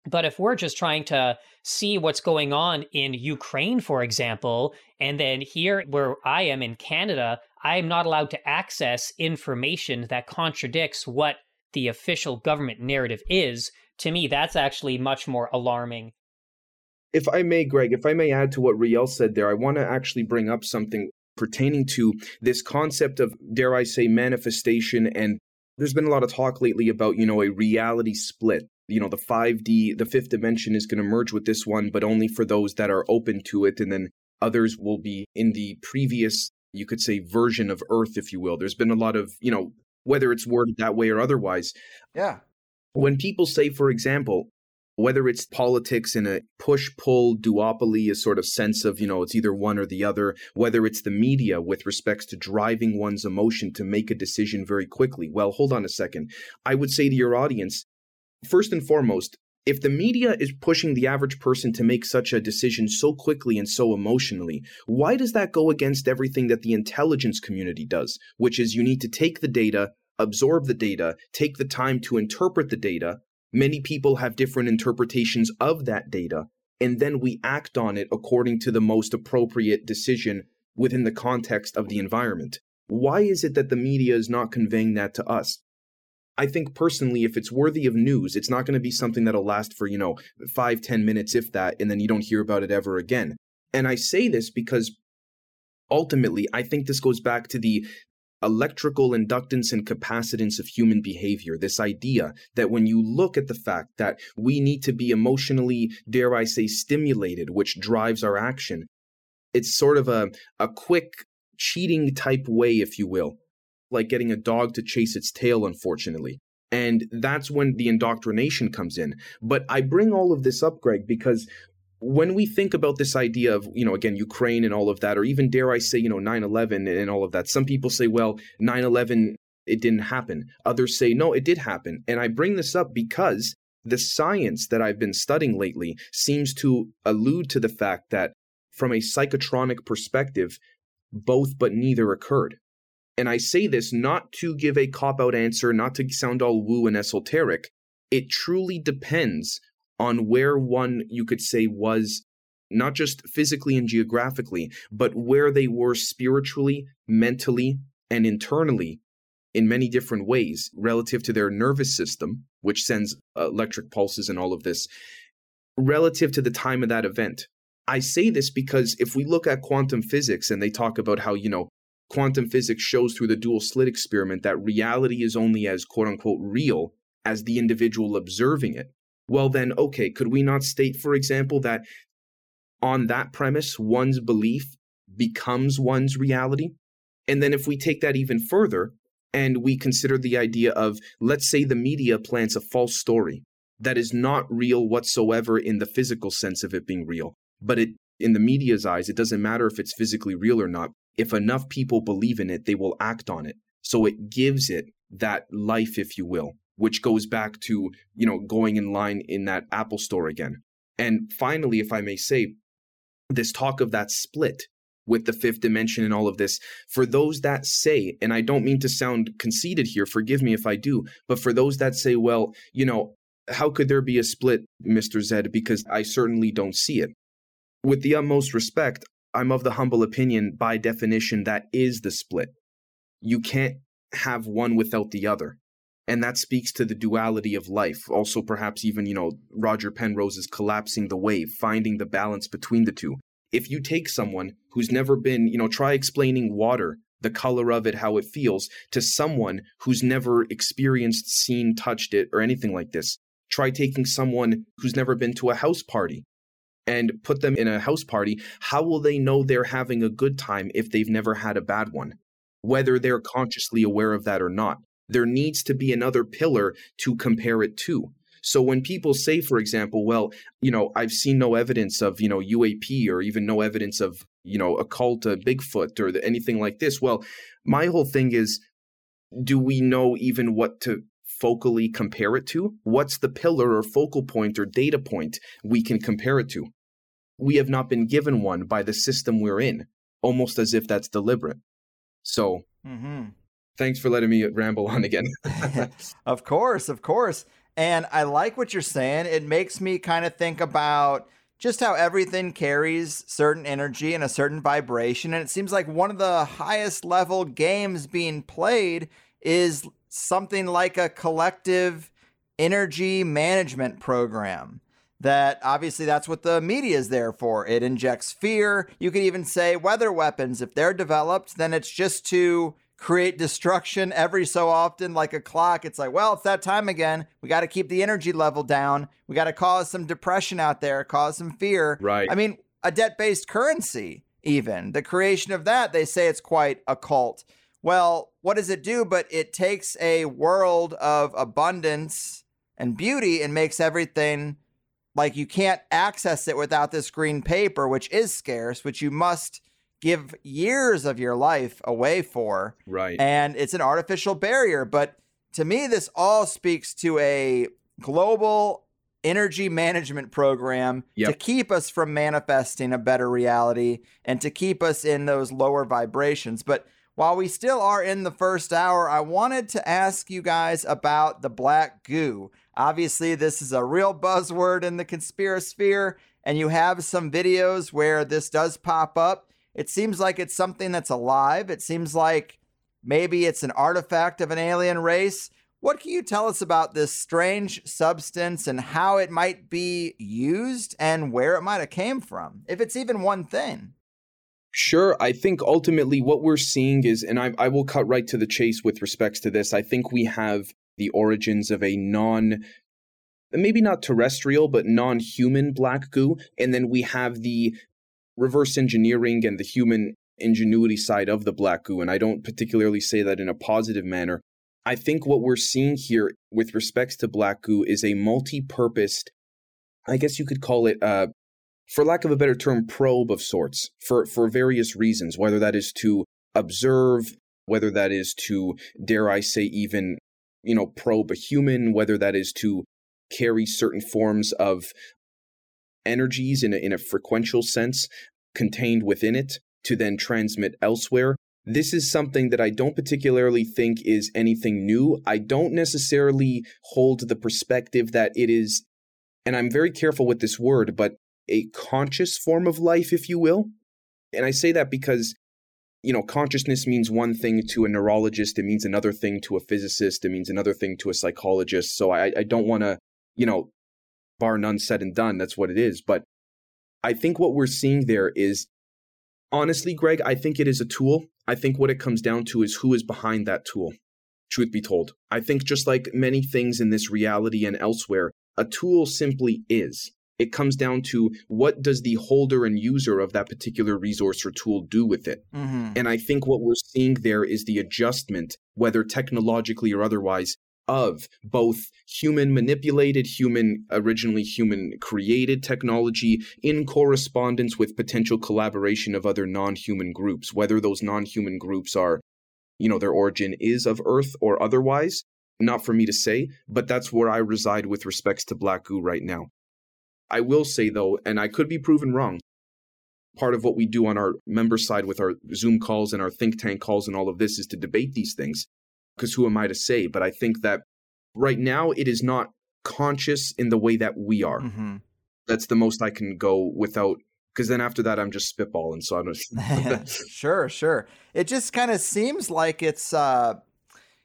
But if we're just trying to see what's going on in Ukraine, for example, and then here where I am in Canada, I am not allowed to access information that contradicts what the official government narrative is, to me, that's actually much more alarming. If I may, Greg, if I may add to what Riel said there, I want to actually bring up something pertaining to this concept of, dare I say, manifestation and there's been a lot of talk lately about, you know, a reality split. You know, the 5D, the fifth dimension is going to merge with this one, but only for those that are open to it. And then others will be in the previous, you could say, version of Earth, if you will. There's been a lot of, you know, whether it's worded that way or otherwise. Yeah. When people say, for example, whether it's politics in a push pull duopoly, a sort of sense of, you know, it's either one or the other, whether it's the media with respects to driving one's emotion to make a decision very quickly. Well, hold on a second. I would say to your audience, first and foremost, if the media is pushing the average person to make such a decision so quickly and so emotionally, why does that go against everything that the intelligence community does? Which is you need to take the data, absorb the data, take the time to interpret the data, Many people have different interpretations of that data, and then we act on it according to the most appropriate decision within the context of the environment. Why is it that the media is not conveying that to us? I think personally, if it's worthy of news, it's not going to be something that'll last for, you know, five, ten minutes, if that, and then you don't hear about it ever again. And I say this because ultimately, I think this goes back to the electrical inductance and capacitance of human behavior. This idea that when you look at the fact that we need to be emotionally, dare I say, stimulated, which drives our action, it's sort of a, a quick cheating type way, if you will, like getting a dog to chase its tail, unfortunately. And that's when the indoctrination comes in. But I bring all of this up, Greg, because when we think about this idea of, you know, again, Ukraine and all of that, or even dare I say, you know, 9 11 and all of that, some people say, well, 9 11, it didn't happen. Others say, no, it did happen. And I bring this up because the science that I've been studying lately seems to allude to the fact that from a psychotronic perspective, both but neither occurred. And I say this not to give a cop out answer, not to sound all woo and esoteric. It truly depends on where one, you could say, was not just physically and geographically, but where they were spiritually, mentally, and internally in many different ways relative to their nervous system, which sends uh, electric pulses and all of this, relative to the time of that event. I say this because if we look at quantum physics and they talk about how, you know, quantum physics shows through the dual slit experiment that reality is only as quote unquote real as the individual observing it well, then, okay, could we not state, for example, that on that premise, one's belief becomes one's reality? And then if we take that even further and we consider the idea of, let's say the media plants a false story that is not real whatsoever in the physical sense of it being real, but it in the media's eyes, it doesn't matter if it's physically real or not. If enough people believe in it, they will act on it. So it gives it that life, if you will which goes back to, you know, going in line in that Apple store again. And finally, if I may say, this talk of that split with the fifth dimension and all of this, for those that say, and I don't mean to sound conceited here, forgive me if I do, but for those that say, well, you know, how could there be a split, Mr. Zed? Because I certainly don't see it. With the utmost respect, I'm of the humble opinion, by definition, that is the split. You can't have one without the other and that speaks to the duality of life. Also perhaps even you know roger penrose's collapsing the wave finding the balance between the two. If you take someone who's never been you know try explaining water the color of it how it feels to someone who's never experienced seen touched it or anything like this try taking someone who's never been to a house party and put them in a house party how will they know they're having a good time if they've never had a bad one? Whether they're consciously aware of that or not there needs to be another pillar to compare it to. So when people say, for example, well, you know, I've seen no evidence of, you know, UAP or even no evidence of, you know, a cult, a Bigfoot or the, anything like this. Well, my whole thing is, do we know even what to focally compare it to? What's the pillar or focal point or data point we can compare it to? We have not been given one by the system we're in, almost as if that's deliberate. So, mm-hmm thanks for letting me ramble on again. of course, of course. And I like what you're saying. It makes me kind of think about just how everything carries certain energy and a certain vibration. And it seems like one of the highest level games being played is something like a collective energy management program. That obviously that's what the media is there for. It injects fear. You could even say weather weapons. If they're developed, then it's just to create destruction every so often, like a clock. It's like, well, it's that time again. We got to keep the energy level down. We got to cause some depression out there, cause some fear. Right. I mean, a debt based currency, even the creation of that, they say it's quite occult. Well, what does it do? But it takes a world of abundance and beauty and makes everything like you can't access it without this green paper, which is scarce, which you must give years of your life away for. Right. And it's an artificial barrier. But to me, this all speaks to a global energy management program Yep. to keep us from manifesting a better reality and to keep us in those lower vibrations. But while we still are in the first hour, I wanted to ask you guys about the black goo. Obviously, this is a real buzzword in the conspirasphere, and you have some videos where this does pop up. It seems like it's something that's alive. It seems like maybe it's an artifact of an alien race. What can you tell us about this strange substance and how it might be used and where it might have came from, if it's even one thing? Sure. I think ultimately what we're seeing is, and I, I will cut right to the chase with respects to this. I think we have the origins of a non, maybe not terrestrial, but non human black goo. And then we have the reverse engineering and the human ingenuity side of the black goo. And I don't particularly say that in a positive manner. I think what we're seeing here with respects to black goo is a multi purposed, I guess you could call it uh, for lack of a better term, probe of sorts for, for various reasons, whether that is to observe, whether that is to, dare I say, even, you know, probe a human, whether that is to carry certain forms of energies in a, in a frequential sense contained within it to then transmit elsewhere. This is something that I don't particularly think is anything new. I don't necessarily hold the perspective that it is, and I'm very careful with this word, but a conscious form of life, if you will. And I say that because, you know, consciousness means one thing to a neurologist, it means another thing to a physicist, it means another thing to a psychologist. So I, I don't want to, you know, bar none said and done, that's what it is. But I think what we're seeing there is, honestly, Greg, I think it is a tool. I think what it comes down to is who is behind that tool, truth be told. I think just like many things in this reality and elsewhere, a tool simply is. It comes down to what does the holder and user of that particular resource or tool do with it. Mm-hmm. And I think what we're seeing there is the adjustment, whether technologically or otherwise, of both human manipulated, human, originally human created technology in correspondence with potential collaboration of other non human groups, whether those non human groups are, you know, their origin is of Earth or otherwise. Not for me to say, but that's where I reside with respects to Black Goo right now. I will say though, and I could be proven wrong, part of what we do on our member side with our Zoom calls and our think tank calls and all of this is to debate these things. Because who am I to say? But I think that right now it is not conscious in the way that we are. Mm-hmm. That's the most I can go without. Because then after that, I'm just spitballing. So I'm just. sure, sure. It just kind of seems like it's uh,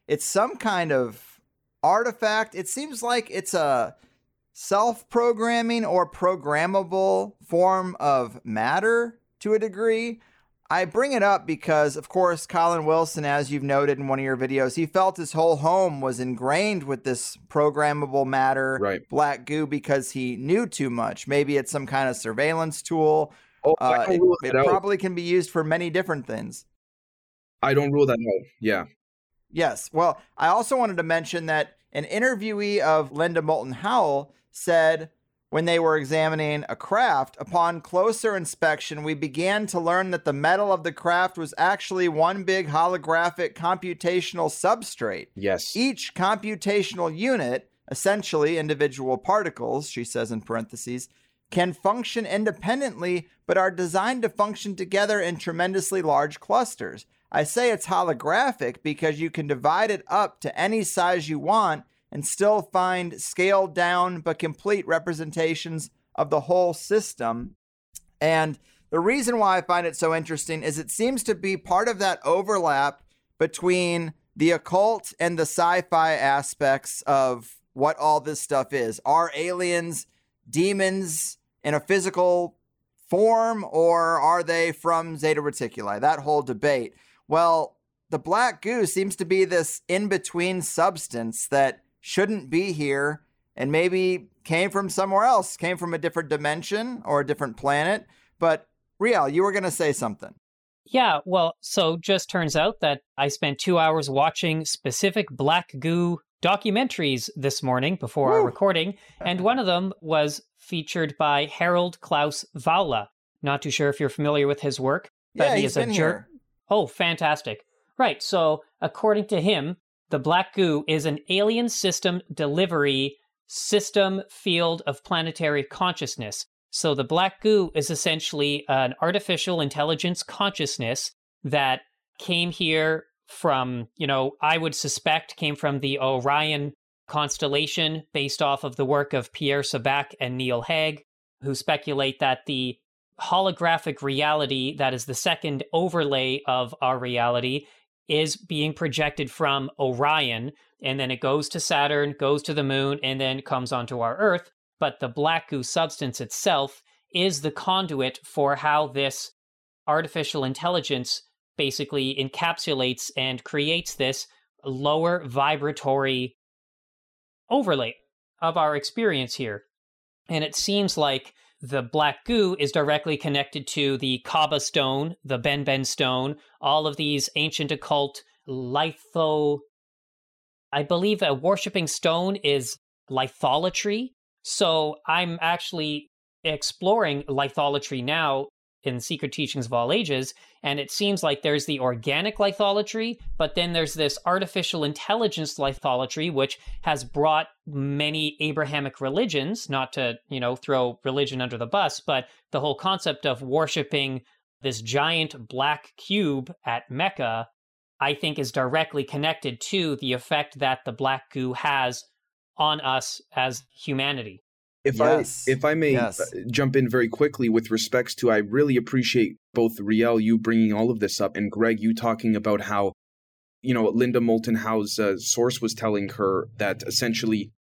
it's some kind of artifact. It seems like it's a self-programming or programmable form of matter to a degree. I bring it up because, of course, Colin Wilson, as you've noted in one of your videos, he felt his whole home was ingrained with this programmable matter, Right. black goo, because he knew too much. Maybe it's some kind of surveillance tool. oh, Uh, don't it it probably can be used for many different things. I don't rule that out. Yeah. Yes. Well, I also wanted to mention that an interviewee of Linda Moulton Howe said when they were examining a craft, upon closer inspection, we began to learn that the metal of the craft was actually one big holographic computational substrate. Yes. Each computational unit, essentially individual particles, she says in parentheses, can function independently but are designed to function together in tremendously large clusters. I say it's holographic because you can divide it up to any size you want and still find scaled down but complete representations of the whole system. And the reason why I find it so interesting is it seems to be part of that overlap between the occult and the sci fi aspects of what all this stuff is. Are aliens demons in a physical form or are they from Zeta Reticuli? That whole debate. Well, the black goo seems to be this in between substance that shouldn't be here and maybe came from somewhere else, came from a different dimension or a different planet. But Riel, you were going to say something. Yeah, well, so just turns out that I spent two hours watching specific black goo documentaries this morning before Woo. our recording, and one of them was featured by Harold Klaus Waula. Not too sure if you're familiar with his work, but yeah, he is a jerk. Oh, fantastic. Right, so according to him, the black goo is an alien system delivery system field of planetary consciousness. So the black goo is essentially an artificial intelligence consciousness that came here from, you know, I would suspect came from the Orion constellation based off of the work of Pierre Sabak and Neil Hague, who speculate that the holographic reality that is the second overlay of our reality is being projected from Orion, and then it goes to Saturn, goes to the moon, and then comes onto our Earth but the black goo substance itself is the conduit for how this artificial intelligence basically encapsulates and creates this lower vibratory overlay of our experience here. And it seems like the black goo is directly connected to the Kaaba stone, the Benben stone, all of these ancient occult litho. I believe a worshipping stone is litholatry, so I'm actually exploring litholatry now in Secret Teachings of All Ages, and it seems like there's the organic litholatry, but then there's this artificial intelligence litholatry, which has brought many Abrahamic religions, not to, you know, throw religion under the bus, but the whole concept of worshiping this giant black cube at Mecca, I think is directly connected to the effect that the black goo has on us as humanity. If yes. I if I may yes. Uh, jump in very quickly with respects to I really appreciate both Riel you bringing all of this up and Greg you talking about how you know Linda Moulton Howe's uh, source was telling her that essentially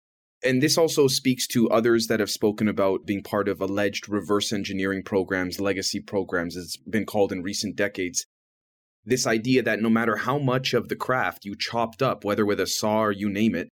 and this also speaks to others that have spoken about being part of alleged reverse engineering programs, legacy programs, as it's been called in recent decades. This idea that no matter how much of the craft you chopped up, whether with a saw or you name it,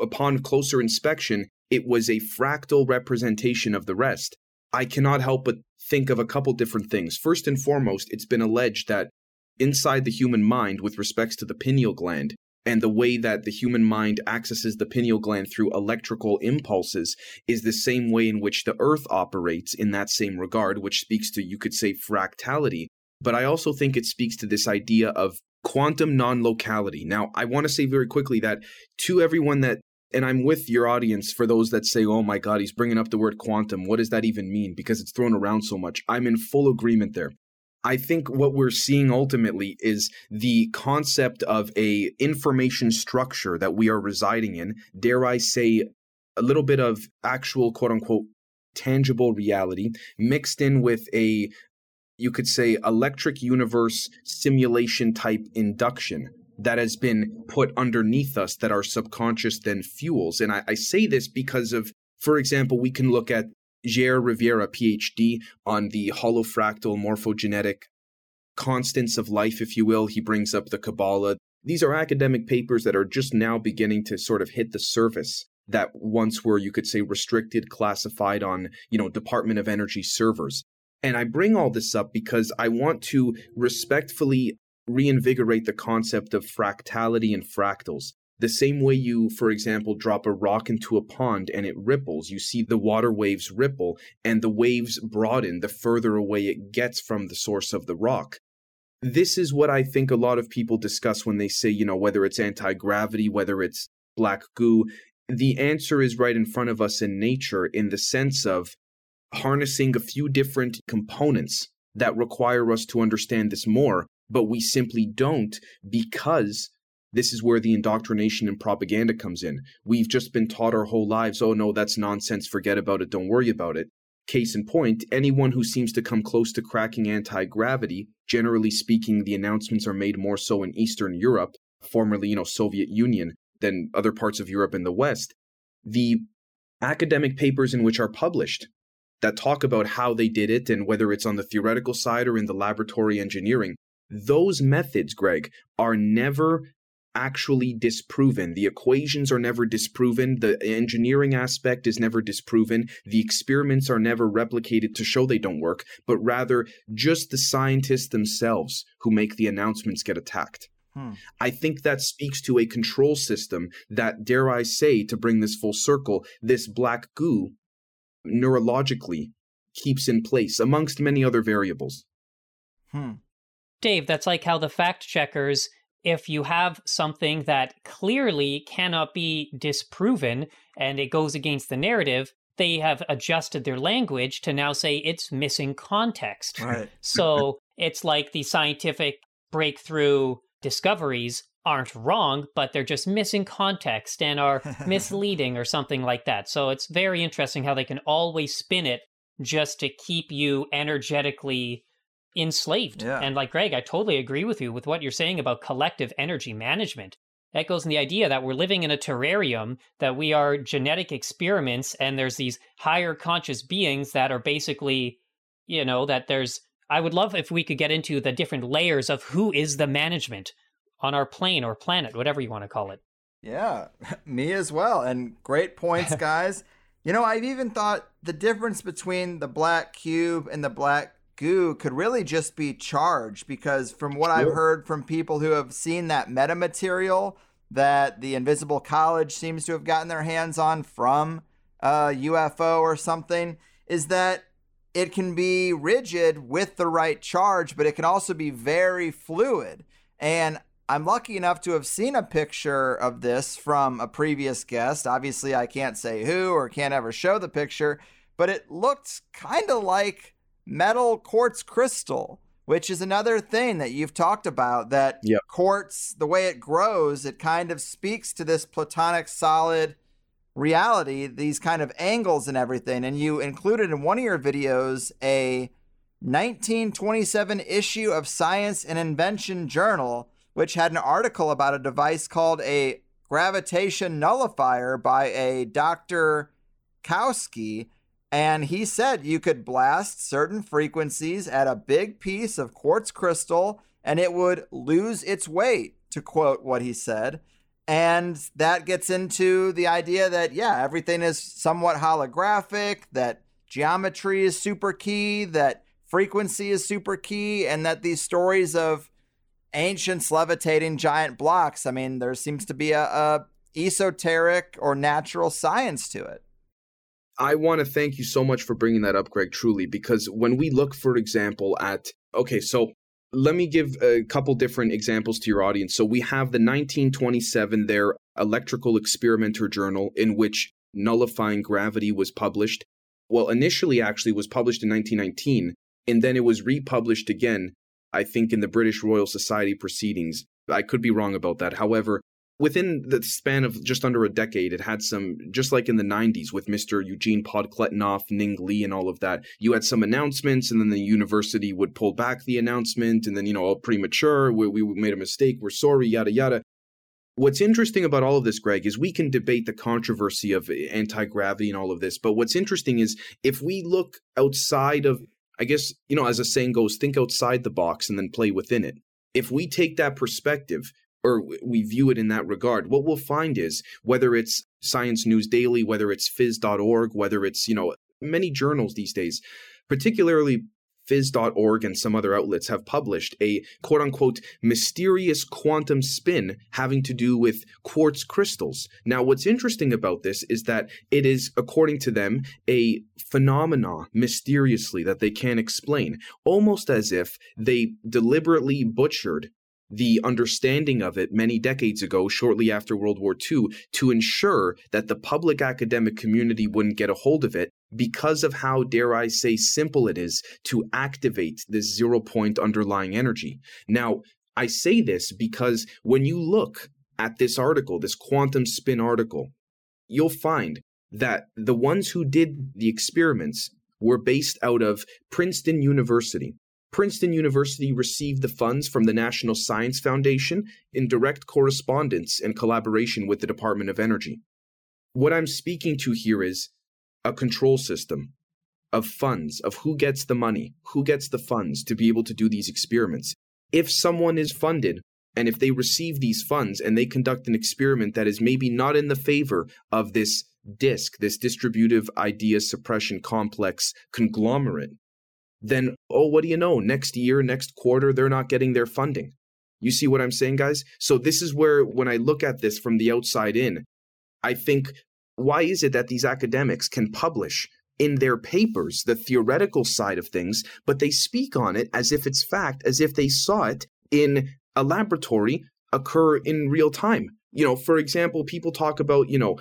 upon closer inspection, it was a fractal representation of the rest. I cannot help but think of a couple different things. First and foremost, it's been alleged that inside the human mind, with respects to the pineal gland, and the way that the human mind accesses the pineal gland through electrical impulses is the same way in which the earth operates in that same regard, which speaks to, you could say, fractality. But I also think it speaks to this idea of quantum non locality. Now, I want to say very quickly that to everyone that and I'm with your audience for those that say, oh my God, he's bringing up the word quantum. What does that even mean? Because it's thrown around so much. I'm in full agreement there. I think what we're seeing ultimately is the concept of a information structure that we are residing in, dare I say, a little bit of actual quote unquote tangible reality mixed in with a you could say electric universe simulation type induction that has been put underneath us that our subconscious then fuels. And I, I say this because of, for example, we can look at Jair Rivera, PhD, on the holofractal morphogenetic constants of life, if you will. He brings up the Kabbalah. These are academic papers that are just now beginning to sort of hit the surface that once were, you could say, restricted, classified on, you know, Department of Energy servers. And I bring all this up because I want to respectfully reinvigorate the concept of fractality and fractals. The same way you, for example, drop a rock into a pond and it ripples, you see the water waves ripple and the waves broaden the further away it gets from the source of the rock. This is what I think a lot of people discuss when they say, you know, whether it's anti gravity, whether it's black goo. The answer is right in front of us in nature in the sense of harnessing a few different components that require us to understand this more but we simply don't because this is where the indoctrination and propaganda comes in. We've just been taught our whole lives, oh no, that's nonsense, forget about it, don't worry about it. Case in point, anyone who seems to come close to cracking anti gravity, generally speaking, the announcements are made more so in Eastern Europe, formerly, you know, Soviet Union, than other parts of Europe and the West. The academic papers in which are published that talk about how they did it and whether it's on the theoretical side or in the laboratory engineering those methods, Greg, are never actually disproven. The equations are never disproven. The engineering aspect is never disproven. The experiments are never replicated to show they don't work, but rather just the scientists themselves who make the announcements get attacked. Hmm. I think that speaks to a control system that, dare I say, to bring this full circle, this black goo neurologically keeps in place amongst many other variables. Hmm. Dave, that's like how the fact checkers if you have something that clearly cannot be disproven and it goes against the narrative, they have adjusted their language to now say it's missing context. Right. so it's like the scientific breakthrough discoveries aren't wrong, but they're just missing context and are misleading or something like that. So it's very interesting how they can always spin it just to keep you energetically enslaved. Yeah. And like Greg, I totally agree with you with what you're saying about collective energy management. That goes in the idea that we're living in a terrarium, that we are genetic experiments, and there's these higher conscious beings that are basically, you know, that there's. I would love if we could get into the different layers of who is the management on our plane or planet, whatever you want to call it. Yeah, me as well. And great points, guys. you know, I've even thought the difference between the black cube and the black goo could really just be charged because from what I've heard from people who have seen that metamaterial that the Invisible College seems to have gotten their hands on from a UFO or something is that it can be rigid with the right charge, but it can also be very fluid. And I'm lucky enough to have seen a picture of this from a previous guest. Obviously, I can't say who or can't ever show the picture, but it looked kind of like metal quartz crystal, which is another thing that you've talked about that yep. quartz, the way it grows, it kind of speaks to this platonic solid reality, these kind of angles and everything. And you included in one of your videos a 1927 issue of Science and Invention Journal, which had an article about a device called a gravitation nullifier by a Dr. Kowski and he said you could blast certain frequencies at a big piece of quartz crystal and it would lose its weight, to quote what he said. And that gets into the idea that, yeah, everything is somewhat holographic, that geometry is super key, that frequency is super key, and that these stories of ancients levitating giant blocks, I mean, there seems to be a, a esoteric or natural science to it. I want to thank you so much for bringing that up, Greg, truly, because when we look, for example, at, okay, so let me give a couple different examples to your audience. So we have the 1927, their Electrical Experimenter Journal, in which nullifying gravity was published. Well, initially, actually, was published in 1919, and then it was republished again, I think, in the British Royal Society proceedings. I could be wrong about that. However, within the span of just under a decade, it had some, just like in the 90s with Mr. Eugene Podkletnov, Ning Li, and all of that, you had some announcements, and then the university would pull back the announcement, and then, you know, all premature, we, we made a mistake, we're sorry, yada, yada. What's interesting about all of this, Greg, is we can debate the controversy of anti gravity and all of this. But what's interesting is if we look outside of, I guess, you know, as a saying goes, think outside the box and then play within it. If we take that perspective, or we view it in that regard, what we'll find is whether it's Science News Daily, whether it's phys.org, whether it's, you know, many journals these days, particularly phys.org and some other outlets have published a quote unquote mysterious quantum spin having to do with quartz crystals. Now, what's interesting about this is that it is, according to them, a phenomena mysteriously that they can't explain, almost as if they deliberately butchered the understanding of it many decades ago, shortly after World War II, to ensure that the public academic community wouldn't get a hold of it because of how, dare I say, simple it is to activate this zero point underlying energy. Now, I say this because when you look at this article, this quantum spin article, you'll find that the ones who did the experiments were based out of Princeton University. Princeton University received the funds from the National Science Foundation in direct correspondence and collaboration with the Department of Energy. What I'm speaking to here is a control system of funds, of who gets the money, who gets the funds to be able to do these experiments. if someone is funded and if they receive these funds and they conduct an experiment that is maybe not in the favor of this DISC, this distributive idea suppression complex conglomerate, then, oh, what do you know? Next year, next quarter, they're not getting their funding. You see what I'm saying, guys? So, this is where, when I look at this from the outside in, I think, why is it that these academics can publish in their papers the theoretical side of things, but they speak on it as if it's fact, as if they saw it in a laboratory occur in real time. You know, for example, people talk about, you know,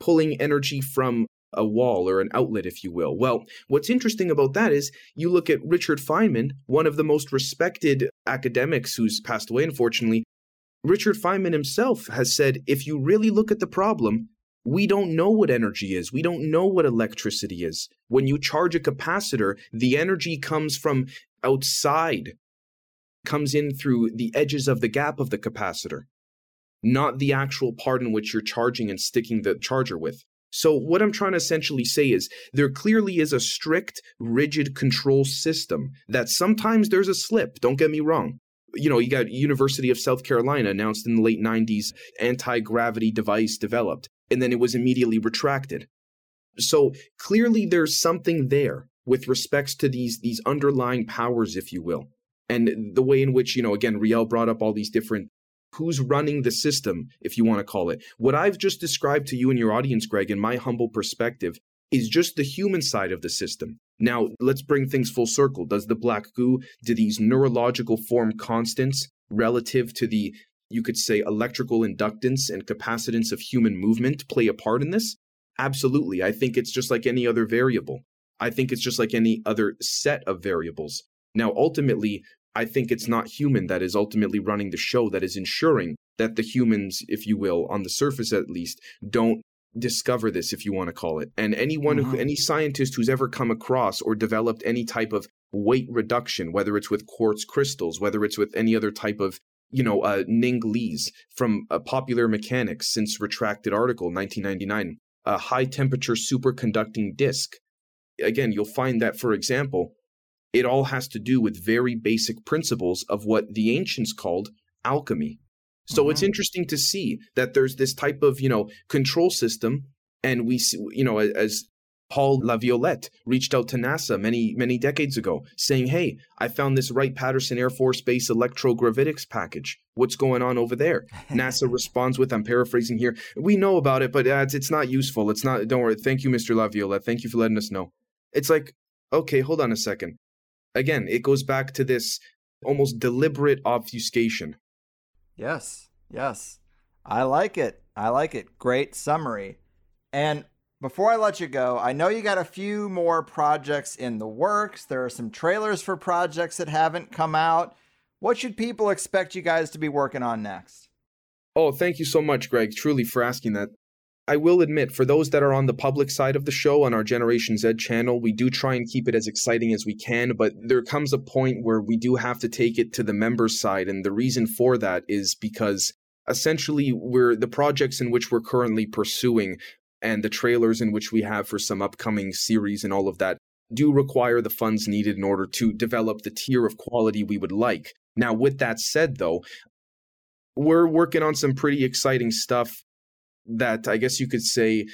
pulling energy from a wall or an outlet, if you will. Well, what's interesting about that is you look at Richard Feynman, one of the most respected academics who's passed away, unfortunately. Richard Feynman himself has said if you really look at the problem, we don't know what energy is. We don't know what electricity is. When you charge a capacitor, the energy comes from outside, comes in through the edges of the gap of the capacitor, not the actual part in which you're charging and sticking the charger with. So, what I'm trying to essentially say is there clearly is a strict, rigid control system that sometimes there's a slip, don't get me wrong. You know, you got University of South Carolina announced in the late 90s anti-gravity device developed and then it was immediately retracted. So, clearly there's something there with respects to these these underlying powers if you will. And the way in which, you know, again, Riel brought up all these different who's running the system, if you want to call it. What I've just described to you and your audience, Greg, in my humble perspective, is just the human side of the system. Now, let's bring things full circle. Does the black goo, do these neurological form constants relative to the, you could say, electrical inductance and capacitance of human movement play a part in this? Absolutely. I think it's just like any other variable. I think it's just like any other set of variables. Now, ultimately, I think it's not human that is ultimately running the show, that is ensuring that the humans, if you will, on the surface at least, don't discover this, if you want to call it. And anyone mm-hmm. who, any scientist who's ever come across or developed any type of weight reduction, whether it's with quartz crystals, whether it's with any other type of you know, uh, Ning Li's from uh, Popular Mechanics since retracted article 1999, a high temperature superconducting disk. Again, you'll find that, for example, it all has to do with very basic principles of what the ancients called alchemy. So mm-hmm. it's interesting to see that there's this type of, you know, control system and we see, you know, as Paul Laviolette reached out to NASA many, many decades ago saying, Hey, I found this Wright Patterson Air Force Base electrogravitics package. What's going on over there? NASA responds with, I'm paraphrasing here, we know about it, but uh, it's, it's not useful. It's not, don't worry. Thank you, Mr. Laviolette. Thank you for letting us know. It's like, okay, hold on a second again, it goes back to this almost deliberate obfuscation. Yes, yes. I like it. I like it. Great summary. And before I let you go, I know you got a few more projects in the works. There are some trailers for projects that haven't come out. What should people expect you guys to be working on next? Oh, thank you so much, Greg, truly, for asking that. I will admit, for those that are on the public side of the show on our Generation Zed channel, we do try and keep it as exciting as we can, but there comes a point where we do have to take it to the members side. And the reason for that is because essentially we're the projects in which we're currently pursuing and the trailers in which we have for some upcoming series and all of that do require the funds needed in order to develop the tier of quality we would like. Now, with that said, though, we're working on some pretty exciting stuff that I guess you could say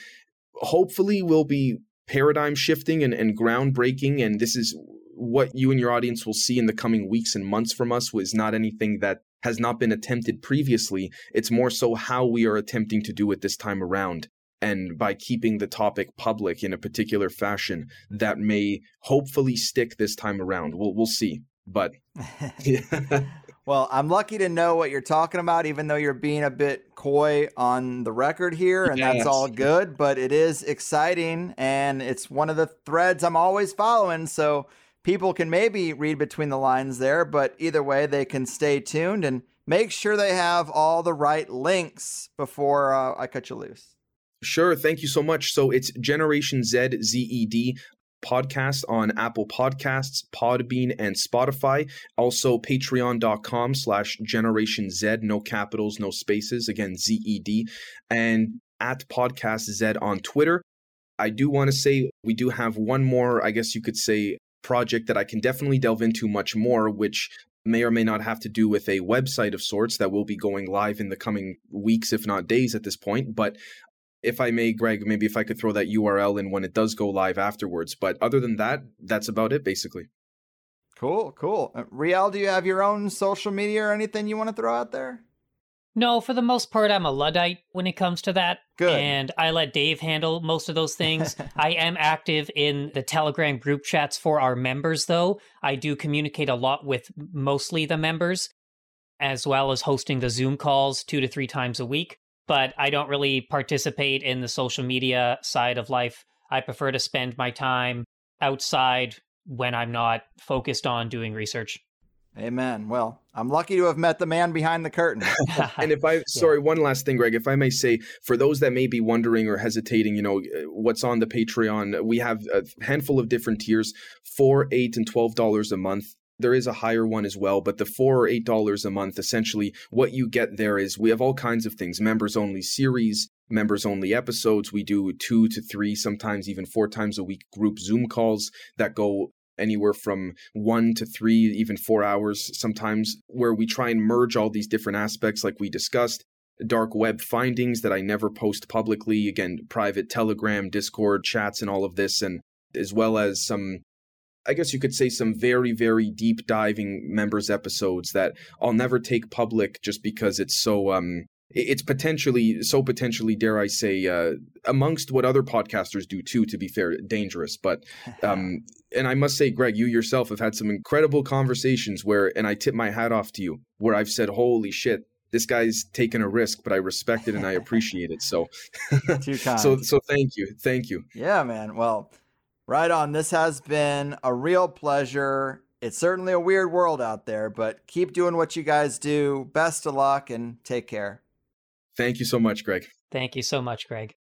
hopefully will be paradigm shifting and, and groundbreaking. And this is what you and your audience will see in the coming weeks and months from us was not anything that has not been attempted previously. It's more so how we are attempting to do it this time around. And by keeping the topic public in a particular fashion that may hopefully stick this time around. We'll we'll see. But Well, I'm lucky to know what you're talking about, even though you're being a bit coy on the record here, and yes. that's all good. But it is exciting, and it's one of the threads I'm always following. So people can maybe read between the lines there, but either way, they can stay tuned and make sure they have all the right links before uh, I cut you loose. Sure. Thank you so much. So it's Generation Zed, Z E D podcast on Apple Podcasts, Podbean, and Spotify. Also, patreon.com slash Generation Zed, no capitals, no spaces. Again, Z E D. And at Podcast Zed on Twitter. I do want to say we do have one more, I guess you could say, project that I can definitely delve into much more, which may or may not have to do with a website of sorts that will be going live in the coming weeks, if not days at this point. But if I may, Greg, maybe if I could throw that URL in when it does go live afterwards. But other than that, that's about it, basically. Cool, cool. Uh, Riel, do you have your own social media or anything you want to throw out there? No, for the most part, I'm a Luddite when it comes to that. Good. And I let Dave handle most of those things. I am active in the Telegram group chats for our members, though. I do communicate a lot with mostly the members, as well as hosting the Zoom calls two to three times a week. But I don't really participate in the social media side of life. I prefer to spend my time outside when I'm not focused on doing research. Amen. Well, I'm lucky to have met the man behind the curtain. and if I, sorry, one last thing, Greg, if I may say, for those that may be wondering or hesitating, you know, uh, what's on the Patreon, we have a handful of different tiers, four, eight, and twelve dollars a month. There is a higher one as well, but the four or eight dollars a month, essentially, what you get there is we have all kinds of things: members only series, members only episodes. We do two to three, sometimes even four times a week group Zoom calls that go anywhere from one to three, even four hours sometimes, where we try and merge all these different aspects, like we discussed. Dark web findings that I never post publicly. Again, private Telegram, Discord chats, and all of this, and as well as some I guess you could say some very, very deep diving members episodes that I'll never take public just because it's so um it's potentially so potentially dare I say uh amongst what other podcasters do too to be fair dangerous but um and I must say, Greg, you yourself have had some incredible conversations where, and I tip my hat off to you, where I've said, "Holy shit, this guy's taken a risk, but I respect it and I appreciate it." So, Too kind. so, so thank you, thank you. Yeah, man. Well, right on. This has been a real pleasure. It's certainly a weird world out there, but keep doing what you guys do. Best of luck and take care. Thank you so much, Greg. Thank you so much, Greg.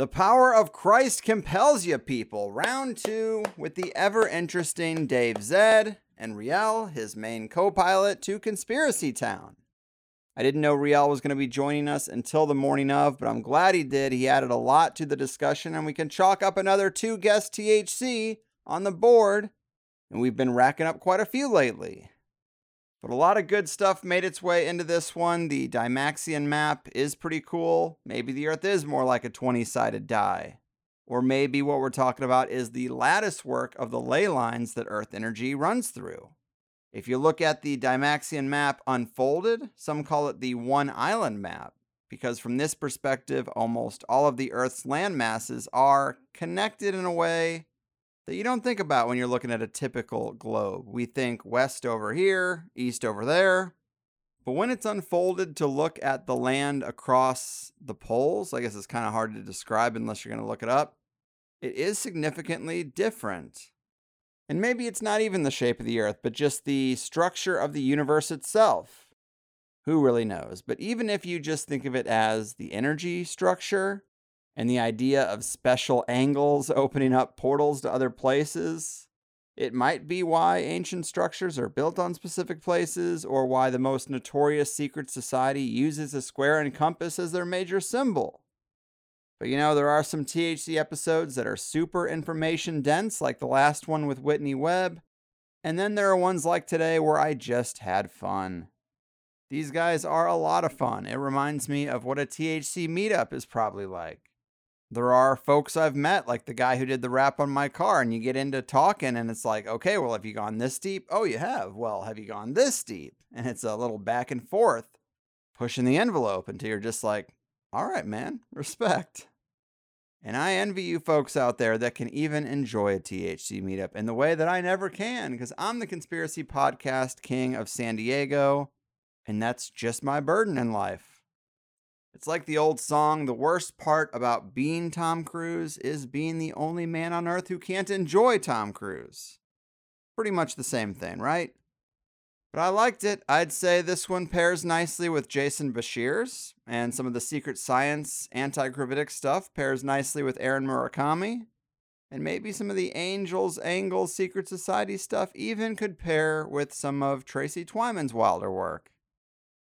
The power of Christ compels you, people. Round two with the ever interesting Dave Zed and Riel, his main co pilot, to Conspiracy Town. I didn't know Riel was going to be joining us until the morning of, but I'm glad he did. He added a lot to the discussion, and we can chalk up another two guest THC on the board. And we've been racking up quite a few lately. But a lot of good stuff made its way into this one. The Dymaxion map is pretty cool. Maybe the Earth is more like a 20 sided die. Or maybe what we're talking about is the lattice work of the ley lines that Earth energy runs through. If you look at the Dymaxion map unfolded, some call it the One Island map, because from this perspective, almost all of the Earth's land masses are connected in a way that you don't think about when you're looking at a typical globe. We think west over here, east over there. But when it's unfolded to look at the land across the poles, I guess it's kind of hard to describe unless you're going to look it up, it is significantly different. And maybe it's not even the shape of the Earth, but just the structure of the universe itself. Who really knows? But even if you just think of it as the energy structure, and the idea of special angles opening up portals to other places. It might be why ancient structures are built on specific places, or why the most notorious secret society uses a square and compass as their major symbol. But you know, there are some THC episodes that are super information dense, like the last one with Whitney Webb, and then there are ones like today where I just had fun. These guys are a lot of fun. It reminds me of what a THC meetup is probably like there are folks I've met, like the guy who did the wrap on my car, and you get into talking, and it's like, okay, well, have you gone this deep? Oh, you have. Well, have you gone this deep? And it's a little back and forth, pushing the envelope until you're just like, all right, man, respect. And I envy you folks out there that can even enjoy a THC meetup in the way that I never can, because I'm the conspiracy podcast king of San Diego, and that's just my burden in life. It's like the old song the worst part about being Tom Cruise is being the only man on earth who can't enjoy Tom Cruise. Pretty much the same thing, right? But I liked it. I'd say this one pairs nicely with Jason Breshears', and some of the secret science anti gravitic stuff pairs nicely with Aaron Murakami. And maybe some of the Angels Angle Secret Society stuff even could pair with some of Tracy Twyman's wilder work.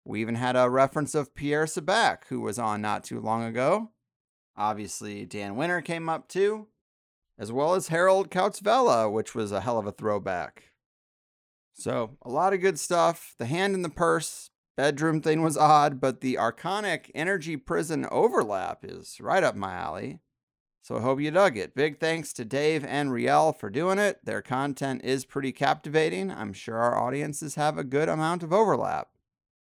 We even had a reference of Pierre Sabak, who was on not too long ago. Obviously, Dan Winter came up too, as well as Harald Kautz-Vella, which was a hell of a throwback. So, a lot of good stuff. The hand in the purse bedroom thing was odd, but the Archonic Energy Prison overlap is right up my alley. So I hope you dug it. Big thanks to Dave and Riel for doing it. Their content is pretty captivating. I'm sure our audiences have a good amount of overlap.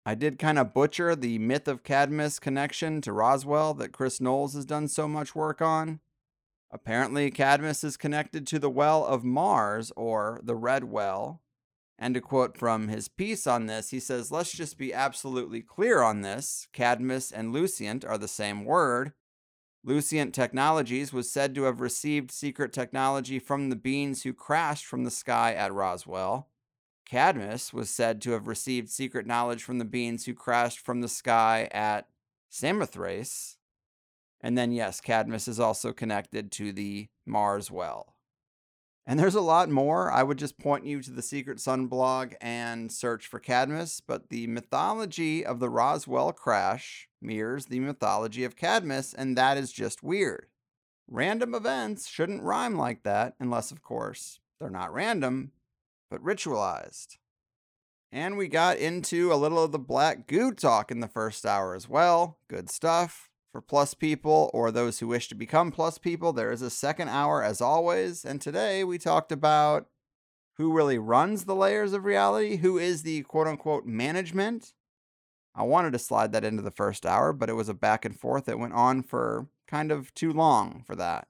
I did kind of butcher the myth of Cadmus connection to Roswell that Chris Knowles has done so much work on. Apparently, Cadmus is connected to the well of Mars, or the Red Well, and to quote from his piece on this, he says, Let's just be absolutely clear on this. Cadmus and Lucent are the same word. Lucent Technologies was said to have received secret technology from the beings who crashed from the sky at Roswell. Cadmus was said to have received secret knowledge from the beings who crashed from the sky at Samothrace. And then, yes, Cadmus is also connected to the Mars well. And there's a lot more. I would just point you to the Secret Sun blog and search for Cadmus, but the mythology of the Roswell crash mirrors the mythology of Cadmus, and that is just weird. Random events shouldn't rhyme like that, unless, of course, they're not random, but ritualized. And we got into a little of the black goo talk in the first hour as well. Good stuff. For plus people or those who wish to become plus people, there is a second hour as always. And today we talked about who really runs the layers of reality, who is the quote unquote management. I wanted to slide that into the first hour, but it was a back and forth that went on for kind of too long for that.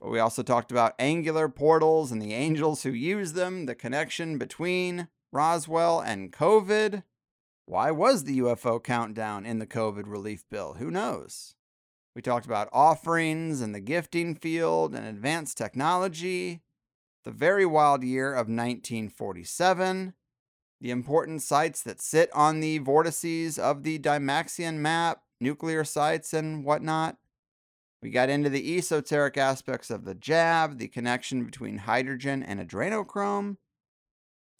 But we also talked about angular portals and the angels who use them, the connection between Roswell and COVID. Why was the UFO countdown in the COVID relief bill? Who knows? We talked about offerings and the gifting field and advanced technology, the very wild year of 1947, the important sites that sit on the vortices of the Dymaxion map, nuclear sites, and whatnot. We got into the esoteric aspects of the jab, the connection between hydrogen and adrenochrome,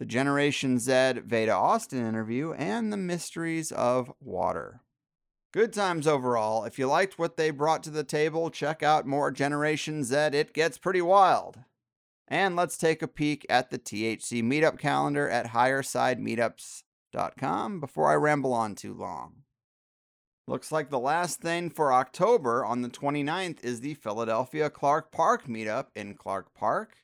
the Generation Zed Veda Austin interview, and the mysteries of water. Good times overall. If you liked what they brought to the table, check out more Generation Zed. It gets pretty wild. And let's take a peek at the THC meetup calendar at highersidemeetups.com before I ramble on too long. Looks like the last thing for October on the 29th is the Philadelphia Clark Park meetup in Clark Park.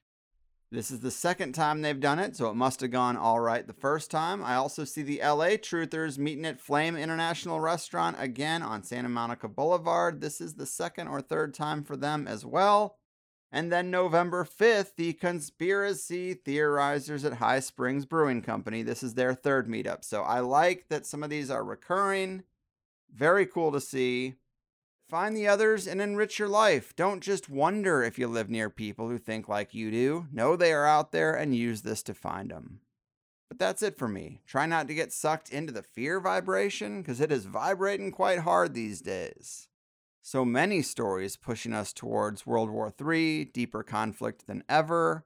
This is the second time they've done it, so it must have gone all right the first time. I also see the LA Truthers meeting at Flame International Restaurant again on Santa Monica Boulevard. This is the second or third time for them as well. And then November 5th, the Conspiracy Theorizers at High Springs Brewing Company. This is their third meetup. So I like that some of these are recurring. Very cool to see. Find the others and enrich your life. Don't just wonder if you live near people who think like you do. Know they are out there and use this to find them. But that's it for me. Try not to get sucked into the fear vibration because it is vibrating quite hard these days. So many stories pushing us towards World War III, deeper conflict than ever.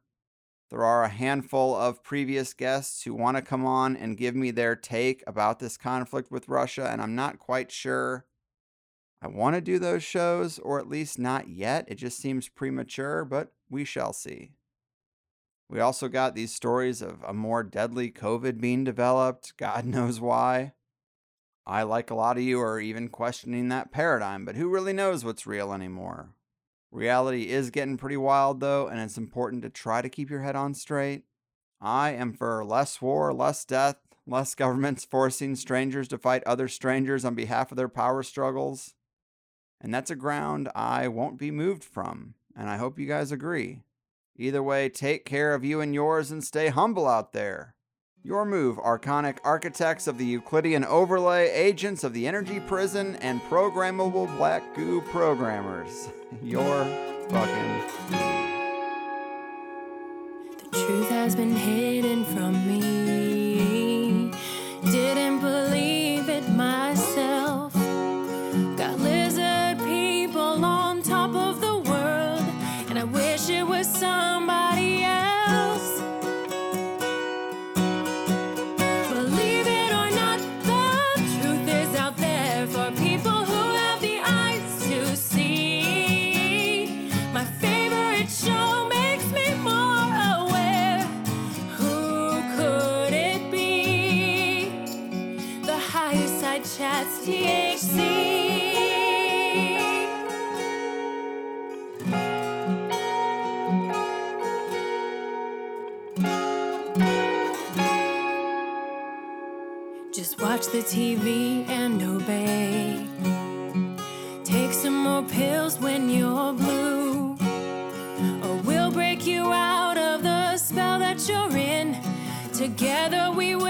There are a handful of previous guests who want to come on and give me their take about this conflict with Russia, and I'm not quite sure I want to do those shows, or at least not yet. It just seems premature, but we shall see. We also got these stories of a more deadly COVID being developed. God knows why. I, like a lot of you, are even questioning that paradigm, but who really knows what's real anymore? Reality is getting pretty wild, though, and it's important to try to keep your head on straight. I am for less war, less death, less governments forcing strangers to fight other strangers on behalf of their power struggles. And that's a ground I won't be moved from, and I hope you guys agree. Either way, take care of you and yours and stay humble out there. Your move, Archonic Architects of the Euclidean Overlay, Agents of the Energy Prison, and Programmable Black Goo Programmers. Your fucking. The truth has been hidden from me. the TV and obey. Take some more pills when you're blue, or we'll break you out of the spell that you're in. Together we will.